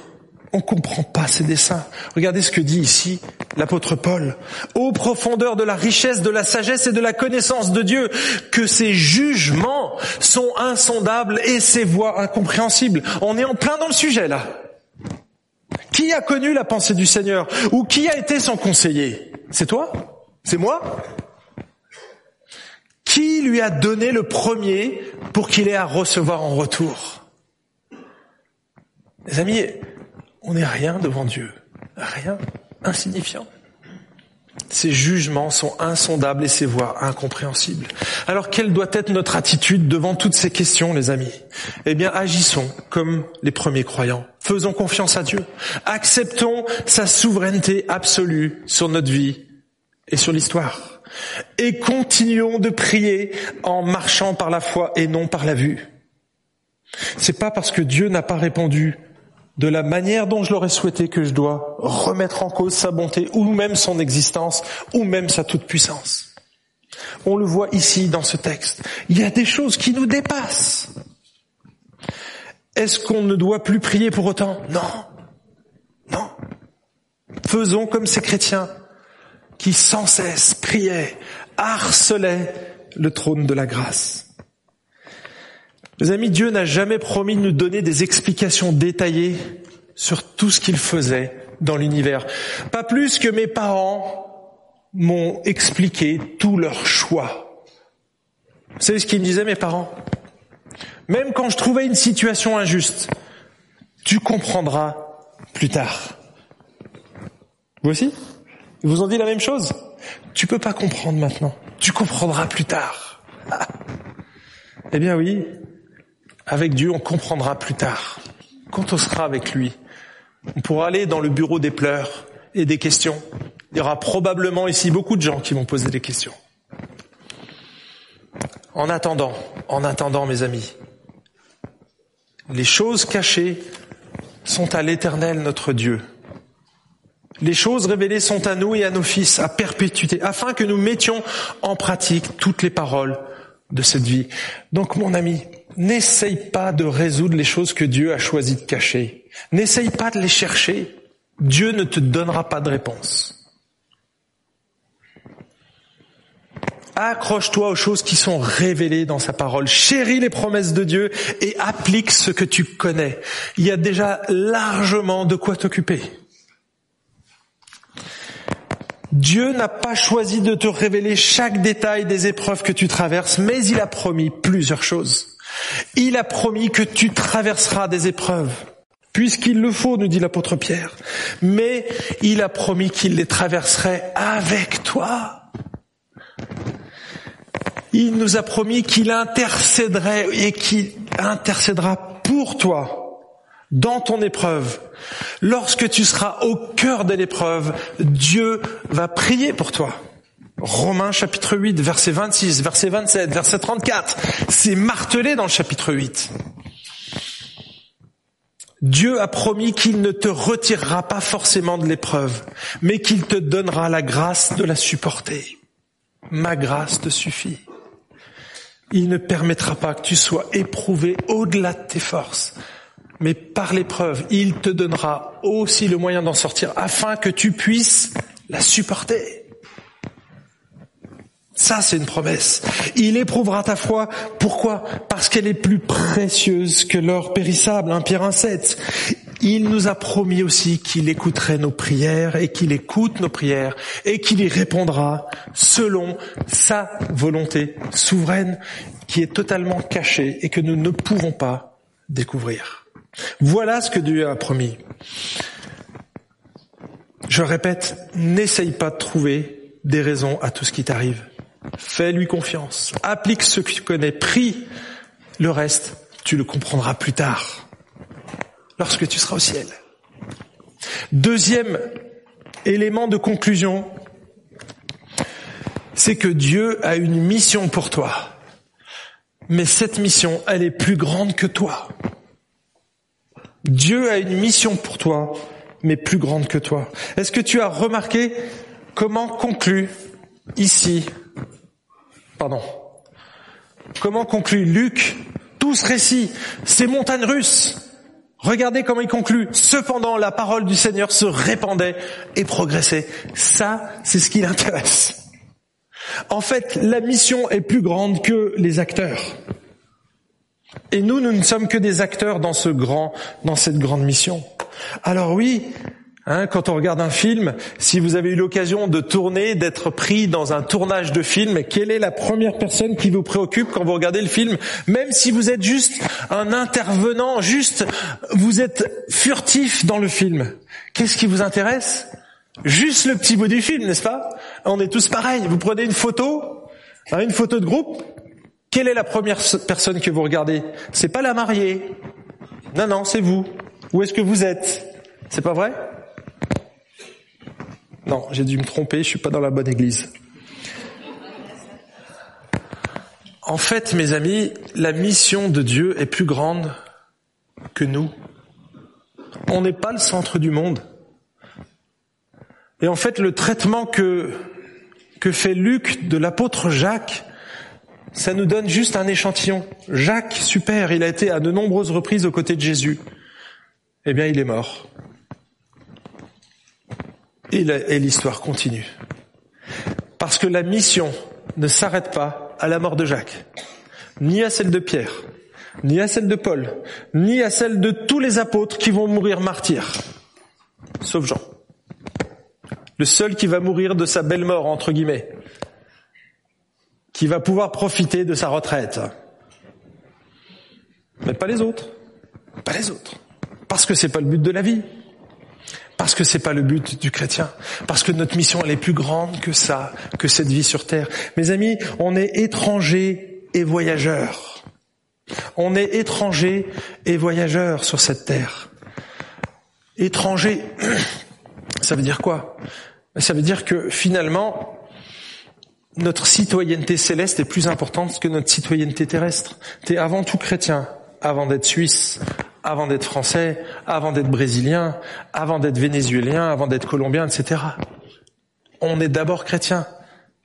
on comprend pas ses dessins. Regardez ce que dit ici l'apôtre Paul. Ô profondeur de la richesse, de la sagesse et de la connaissance de Dieu, que ses jugements sont insondables et ses voies incompréhensibles. On est en plein dans le sujet là. Qui a connu la pensée du Seigneur Ou qui a été son conseiller C'est toi C'est moi Qui lui a donné le premier pour qu'il ait à recevoir en retour Les amis, on n'est rien devant Dieu. Rien. Insignifiant. Ses jugements sont insondables et ses voies incompréhensibles. Alors quelle doit être notre attitude devant toutes ces questions, les amis? Eh bien, agissons comme les premiers croyants. Faisons confiance à Dieu. Acceptons sa souveraineté absolue sur notre vie et sur l'histoire. Et continuons de prier en marchant par la foi et non par la vue. C'est pas parce que Dieu n'a pas répondu de la manière dont je l'aurais souhaité que je dois remettre en cause sa bonté ou même son existence ou même sa toute-puissance. On le voit ici dans ce texte. Il y a des choses qui nous dépassent. Est-ce qu'on ne doit plus prier pour autant? Non. Non. Faisons comme ces chrétiens qui sans cesse priaient, harcelaient le trône de la grâce. Mes amis, Dieu n'a jamais promis de nous donner des explications détaillées sur tout ce qu'il faisait dans l'univers. Pas plus que mes parents m'ont expliqué tous leurs choix. Vous savez ce qu'ils me disaient mes parents? Même quand je trouvais une situation injuste, tu comprendras plus tard. Vous aussi? Ils vous ont dit la même chose? Tu peux pas comprendre maintenant. Tu comprendras plus tard. eh bien oui, avec Dieu, on comprendra plus tard. Quand on sera avec lui, on pourra aller dans le bureau des pleurs et des questions. Il y aura probablement ici beaucoup de gens qui vont poser des questions. En attendant, en attendant, mes amis, les choses cachées sont à l'éternel notre Dieu. Les choses révélées sont à nous et à nos fils à perpétuité, afin que nous mettions en pratique toutes les paroles de cette vie. Donc, mon ami, N'essaye pas de résoudre les choses que Dieu a choisi de cacher. N'essaye pas de les chercher. Dieu ne te donnera pas de réponse. Accroche-toi aux choses qui sont révélées dans sa parole. Chéris les promesses de Dieu et applique ce que tu connais. Il y a déjà largement de quoi t'occuper. Dieu n'a pas choisi de te révéler chaque détail des épreuves que tu traverses, mais il a promis plusieurs choses. Il a promis que tu traverseras des épreuves, puisqu'il le faut, nous dit l'apôtre Pierre. Mais il a promis qu'il les traverserait avec toi. Il nous a promis qu'il intercéderait et qu'il intercédera pour toi dans ton épreuve. Lorsque tu seras au cœur de l'épreuve, Dieu va prier pour toi. Romains chapitre 8, verset 26, verset 27, verset 34. C'est martelé dans le chapitre 8. Dieu a promis qu'il ne te retirera pas forcément de l'épreuve, mais qu'il te donnera la grâce de la supporter. Ma grâce te suffit. Il ne permettra pas que tu sois éprouvé au-delà de tes forces, mais par l'épreuve, il te donnera aussi le moyen d'en sortir afin que tu puisses la supporter. Ça, c'est une promesse. Il éprouvera ta foi. Pourquoi? Parce qu'elle est plus précieuse que l'or périssable, un Pierre 1,7. Il nous a promis aussi qu'il écouterait nos prières et qu'il écoute nos prières et qu'il y répondra selon sa volonté souveraine qui est totalement cachée et que nous ne pouvons pas découvrir. Voilà ce que Dieu a promis. Je répète, n'essaye pas de trouver des raisons à tout ce qui t'arrive. Fais-lui confiance. Applique ce que tu connais. Prie. Le reste, tu le comprendras plus tard, lorsque tu seras au ciel. Deuxième élément de conclusion, c'est que Dieu a une mission pour toi. Mais cette mission, elle est plus grande que toi. Dieu a une mission pour toi, mais plus grande que toi. Est-ce que tu as remarqué comment conclut ici, pardon, comment conclut Luc tout ce récit, ces montagnes russes Regardez comment il conclut. Cependant, la parole du Seigneur se répandait et progressait. Ça, c'est ce qui l'intéresse. En fait, la mission est plus grande que les acteurs. Et nous, nous ne sommes que des acteurs dans ce grand, dans cette grande mission. Alors oui, Hein, quand on regarde un film, si vous avez eu l'occasion de tourner, d'être pris dans un tournage de film, quelle est la première personne qui vous préoccupe quand vous regardez le film? Même si vous êtes juste un intervenant, juste vous êtes furtif dans le film, qu'est-ce qui vous intéresse? Juste le petit bout du film, n'est-ce pas? On est tous pareils. Vous prenez une photo, hein, une photo de groupe. Quelle est la première personne que vous regardez? C'est pas la mariée. Non, non, c'est vous. Où est-ce que vous êtes? C'est pas vrai? Non, j'ai dû me tromper, je suis pas dans la bonne église. En fait, mes amis, la mission de Dieu est plus grande que nous. On n'est pas le centre du monde. Et en fait, le traitement que, que fait Luc de l'apôtre Jacques, ça nous donne juste un échantillon. Jacques, super, il a été à de nombreuses reprises aux côtés de Jésus. Eh bien, il est mort. Et l'histoire continue. Parce que la mission ne s'arrête pas à la mort de Jacques, ni à celle de Pierre, ni à celle de Paul, ni à celle de tous les apôtres qui vont mourir martyrs, sauf Jean. Le seul qui va mourir de sa belle mort, entre guillemets, qui va pouvoir profiter de sa retraite. Mais pas les autres. Pas les autres. Parce que c'est pas le but de la vie. Parce que c'est pas le but du chrétien. Parce que notre mission, elle est plus grande que ça, que cette vie sur terre. Mes amis, on est étrangers et voyageurs. On est étrangers et voyageurs sur cette terre. Étranger, ça veut dire quoi? Ça veut dire que finalement, notre citoyenneté céleste est plus importante que notre citoyenneté terrestre. T'es avant tout chrétien, avant d'être suisse, avant d'être français, avant d'être brésilien, avant d'être vénézuélien, avant d'être colombien, etc. On est d'abord chrétien.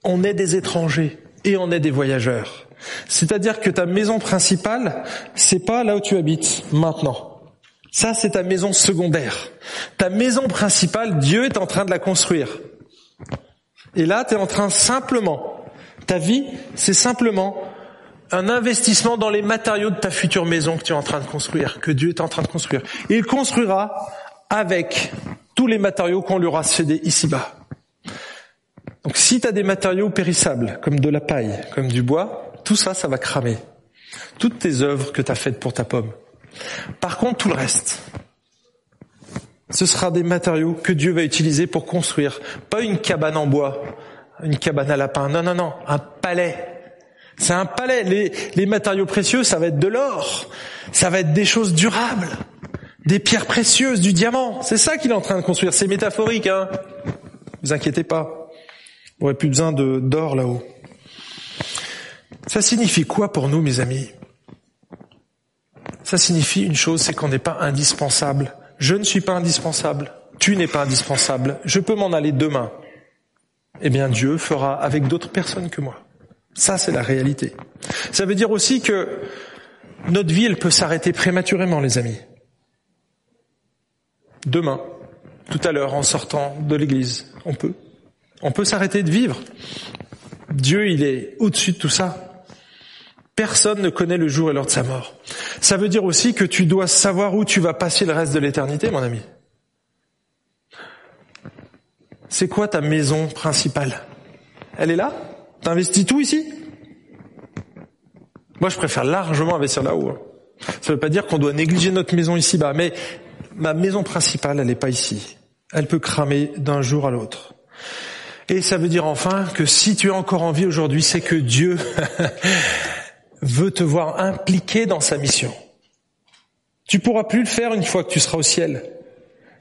On est des étrangers et on est des voyageurs. C'est-à-dire que ta maison principale, c'est pas là où tu habites maintenant. Ça, c'est ta maison secondaire. Ta maison principale, Dieu est en train de la construire. Et là, tu es en train simplement, ta vie, c'est simplement un investissement dans les matériaux de ta future maison que tu es en train de construire, que Dieu est en train de construire. Il construira avec tous les matériaux qu'on lui aura cédés ici-bas. Donc si tu as des matériaux périssables, comme de la paille, comme du bois, tout ça, ça va cramer. Toutes tes œuvres que tu as faites pour ta pomme. Par contre, tout le reste, ce sera des matériaux que Dieu va utiliser pour construire. Pas une cabane en bois, une cabane à lapin. Non, non, non, un palais c'est un palais. Les, les matériaux précieux, ça va être de l'or. Ça va être des choses durables. Des pierres précieuses, du diamant. C'est ça qu'il est en train de construire. C'est métaphorique, hein. Vous inquiétez pas. Vous n'aurez plus besoin d'or là-haut. Ça signifie quoi pour nous, mes amis? Ça signifie une chose, c'est qu'on n'est pas indispensable. Je ne suis pas indispensable. Tu n'es pas indispensable. Je peux m'en aller demain. Eh bien, Dieu fera avec d'autres personnes que moi. Ça, c'est la réalité. Ça veut dire aussi que notre vie, elle peut s'arrêter prématurément, les amis. Demain, tout à l'heure, en sortant de l'église, on peut. On peut s'arrêter de vivre. Dieu, il est au-dessus de tout ça. Personne ne connaît le jour et l'heure de sa mort. Ça veut dire aussi que tu dois savoir où tu vas passer le reste de l'éternité, mon ami. C'est quoi ta maison principale? Elle est là? T'investis tout ici? Moi, je préfère largement investir là-haut. Hein. Ça ne veut pas dire qu'on doit négliger notre maison ici-bas, mais ma maison principale, elle n'est pas ici. Elle peut cramer d'un jour à l'autre. Et ça veut dire enfin que si tu es encore en vie aujourd'hui, c'est que Dieu veut te voir impliqué dans sa mission. Tu pourras plus le faire une fois que tu seras au ciel.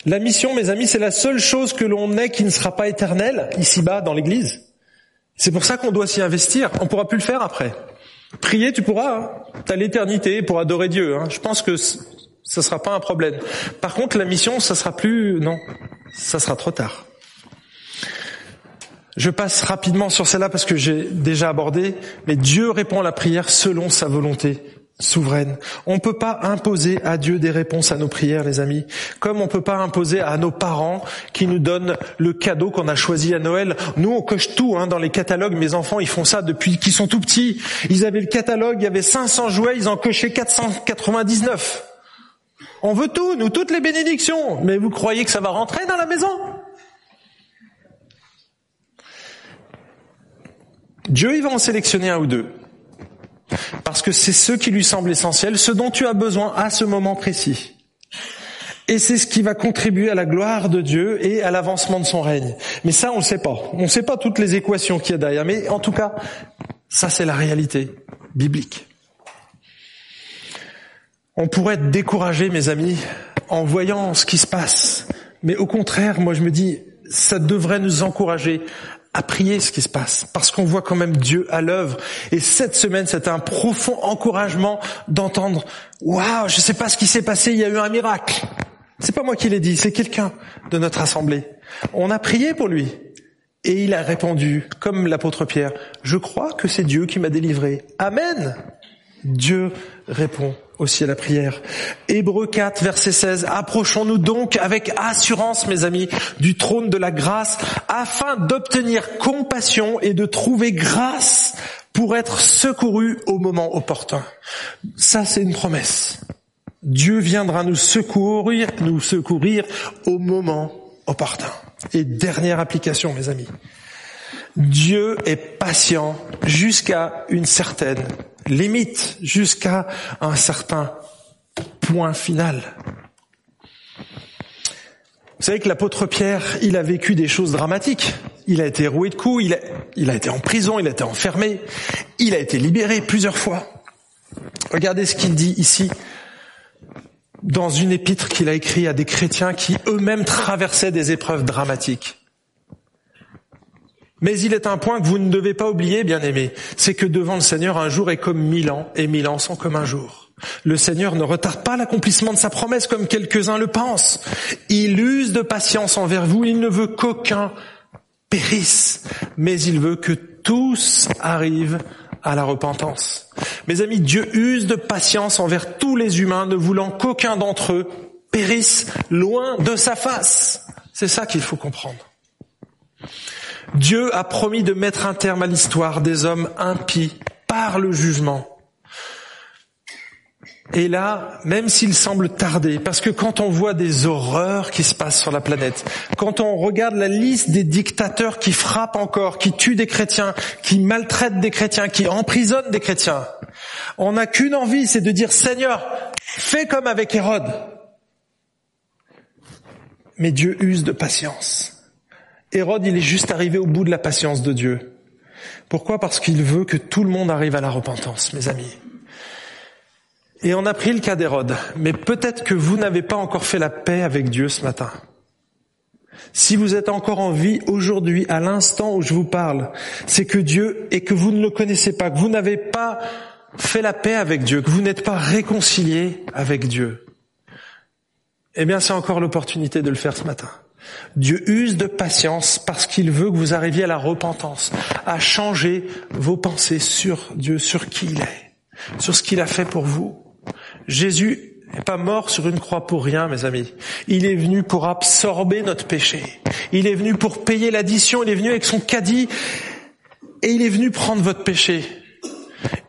La mission, mes amis, c'est la seule chose que l'on ait qui ne sera pas éternelle, ici-bas, dans l'église. C'est pour ça qu'on doit s'y investir. On pourra plus le faire après. Prier, tu pourras. Hein. Tu as l'éternité pour adorer Dieu. Hein. Je pense que ça sera pas un problème. Par contre, la mission, ça sera plus... Non, ça sera trop tard. Je passe rapidement sur celle-là parce que j'ai déjà abordé, mais Dieu répond à la prière selon sa volonté souveraine. On ne peut pas imposer à Dieu des réponses à nos prières, les amis, comme on ne peut pas imposer à nos parents qui nous donnent le cadeau qu'on a choisi à Noël. Nous, on coche tout hein, dans les catalogues. Mes enfants, ils font ça depuis qu'ils sont tout petits. Ils avaient le catalogue, il y avait 500 jouets, ils en cochaient 499. On veut tout, nous, toutes les bénédictions. Mais vous croyez que ça va rentrer dans la maison? Dieu, il va en sélectionner un ou deux. Parce que c'est ce qui lui semble essentiel, ce dont tu as besoin à ce moment précis. Et c'est ce qui va contribuer à la gloire de Dieu et à l'avancement de son règne. Mais ça, on ne sait pas. On ne sait pas toutes les équations qu'il y a derrière. Mais en tout cas, ça, c'est la réalité biblique. On pourrait être découragé, mes amis, en voyant ce qui se passe. Mais au contraire, moi, je me dis, ça devrait nous encourager prier ce qui se passe, parce qu'on voit quand même Dieu à l'œuvre. Et cette semaine, c'était un profond encouragement d'entendre Waouh, je sais pas ce qui s'est passé, il y a eu un miracle. C'est pas moi qui l'ai dit, c'est quelqu'un de notre assemblée. On a prié pour lui. Et il a répondu, comme l'apôtre Pierre, je crois que c'est Dieu qui m'a délivré. Amen. Dieu répond aussi à la prière. Hébreu 4, verset 16. Approchons-nous donc avec assurance, mes amis, du trône de la grâce, afin d'obtenir compassion et de trouver grâce pour être secouru au moment opportun. Ça, c'est une promesse. Dieu viendra nous secourir, nous secourir au moment opportun. Et dernière application, mes amis. Dieu est patient jusqu'à une certaine limite, jusqu'à un certain point final. Vous savez que l'apôtre Pierre, il a vécu des choses dramatiques. Il a été roué de coups, il a, été en prison, il a été enfermé, il a été libéré plusieurs fois. Regardez ce qu'il dit ici dans une épître qu'il a écrite à des chrétiens qui eux-mêmes traversaient des épreuves dramatiques. Mais il est un point que vous ne devez pas oublier, bien aimé, c'est que devant le Seigneur, un jour est comme mille ans, et mille ans sont comme un jour. Le Seigneur ne retarde pas l'accomplissement de sa promesse comme quelques-uns le pensent. Il use de patience envers vous, il ne veut qu'aucun périsse, mais il veut que tous arrivent à la repentance. Mes amis, Dieu use de patience envers tous les humains, ne voulant qu'aucun d'entre eux périsse loin de sa face. C'est ça qu'il faut comprendre. Dieu a promis de mettre un terme à l'histoire des hommes impies par le jugement. Et là, même s'il semble tarder, parce que quand on voit des horreurs qui se passent sur la planète, quand on regarde la liste des dictateurs qui frappent encore, qui tuent des chrétiens, qui maltraitent des chrétiens, qui emprisonnent des chrétiens, on n'a qu'une envie, c'est de dire Seigneur, fais comme avec Hérode. Mais Dieu use de patience. Hérode, il est juste arrivé au bout de la patience de Dieu. Pourquoi? Parce qu'il veut que tout le monde arrive à la repentance, mes amis. Et on a pris le cas d'Hérode, mais peut-être que vous n'avez pas encore fait la paix avec Dieu ce matin. Si vous êtes encore en vie aujourd'hui, à l'instant où je vous parle, c'est que Dieu, et que vous ne le connaissez pas, que vous n'avez pas fait la paix avec Dieu, que vous n'êtes pas réconcilié avec Dieu. Eh bien, c'est encore l'opportunité de le faire ce matin. Dieu use de patience parce qu'il veut que vous arriviez à la repentance, à changer vos pensées sur Dieu, sur qui il est, sur ce qu'il a fait pour vous. Jésus n'est pas mort sur une croix pour rien, mes amis. Il est venu pour absorber notre péché. Il est venu pour payer l'addition. Il est venu avec son caddie et il est venu prendre votre péché.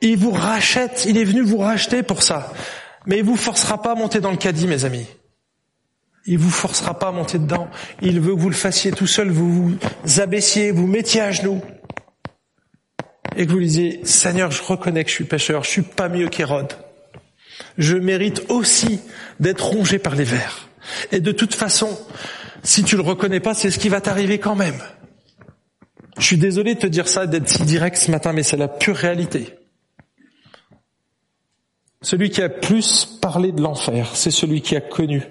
Il vous rachète. Il est venu vous racheter pour ça. Mais il vous forcera pas à monter dans le caddie, mes amis. Il vous forcera pas à monter dedans. Il veut que vous le fassiez tout seul, vous vous abaissiez, vous mettiez à genoux. Et que vous disiez, Seigneur, je reconnais que je suis pécheur, je suis pas mieux qu'Hérode. je mérite aussi d'être rongé par les vers. Et de toute façon, si tu le reconnais pas, c'est ce qui va t'arriver quand même. Je suis désolé de te dire ça, d'être si direct ce matin, mais c'est la pure réalité. Celui qui a plus parlé de l'enfer, c'est celui qui a connu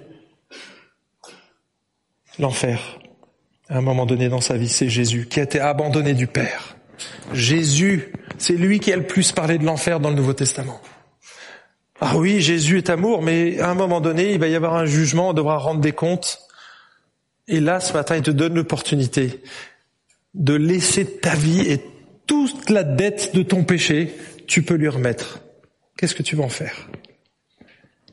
l'enfer à un moment donné dans sa vie, c'est Jésus, qui a été abandonné du Père. Jésus, c'est lui qui a le plus parlé de l'enfer dans le Nouveau Testament. Ah oui, Jésus est amour, mais à un moment donné, il va y avoir un jugement, on devra rendre des comptes. Et là, ce matin, il te donne l'opportunité de laisser ta vie et toute la dette de ton péché, tu peux lui remettre. Qu'est-ce que tu vas en faire?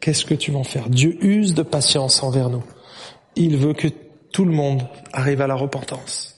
Qu'est-ce que tu vas en faire? Dieu use de patience envers nous. Il veut que tout le monde arrive à la repentance.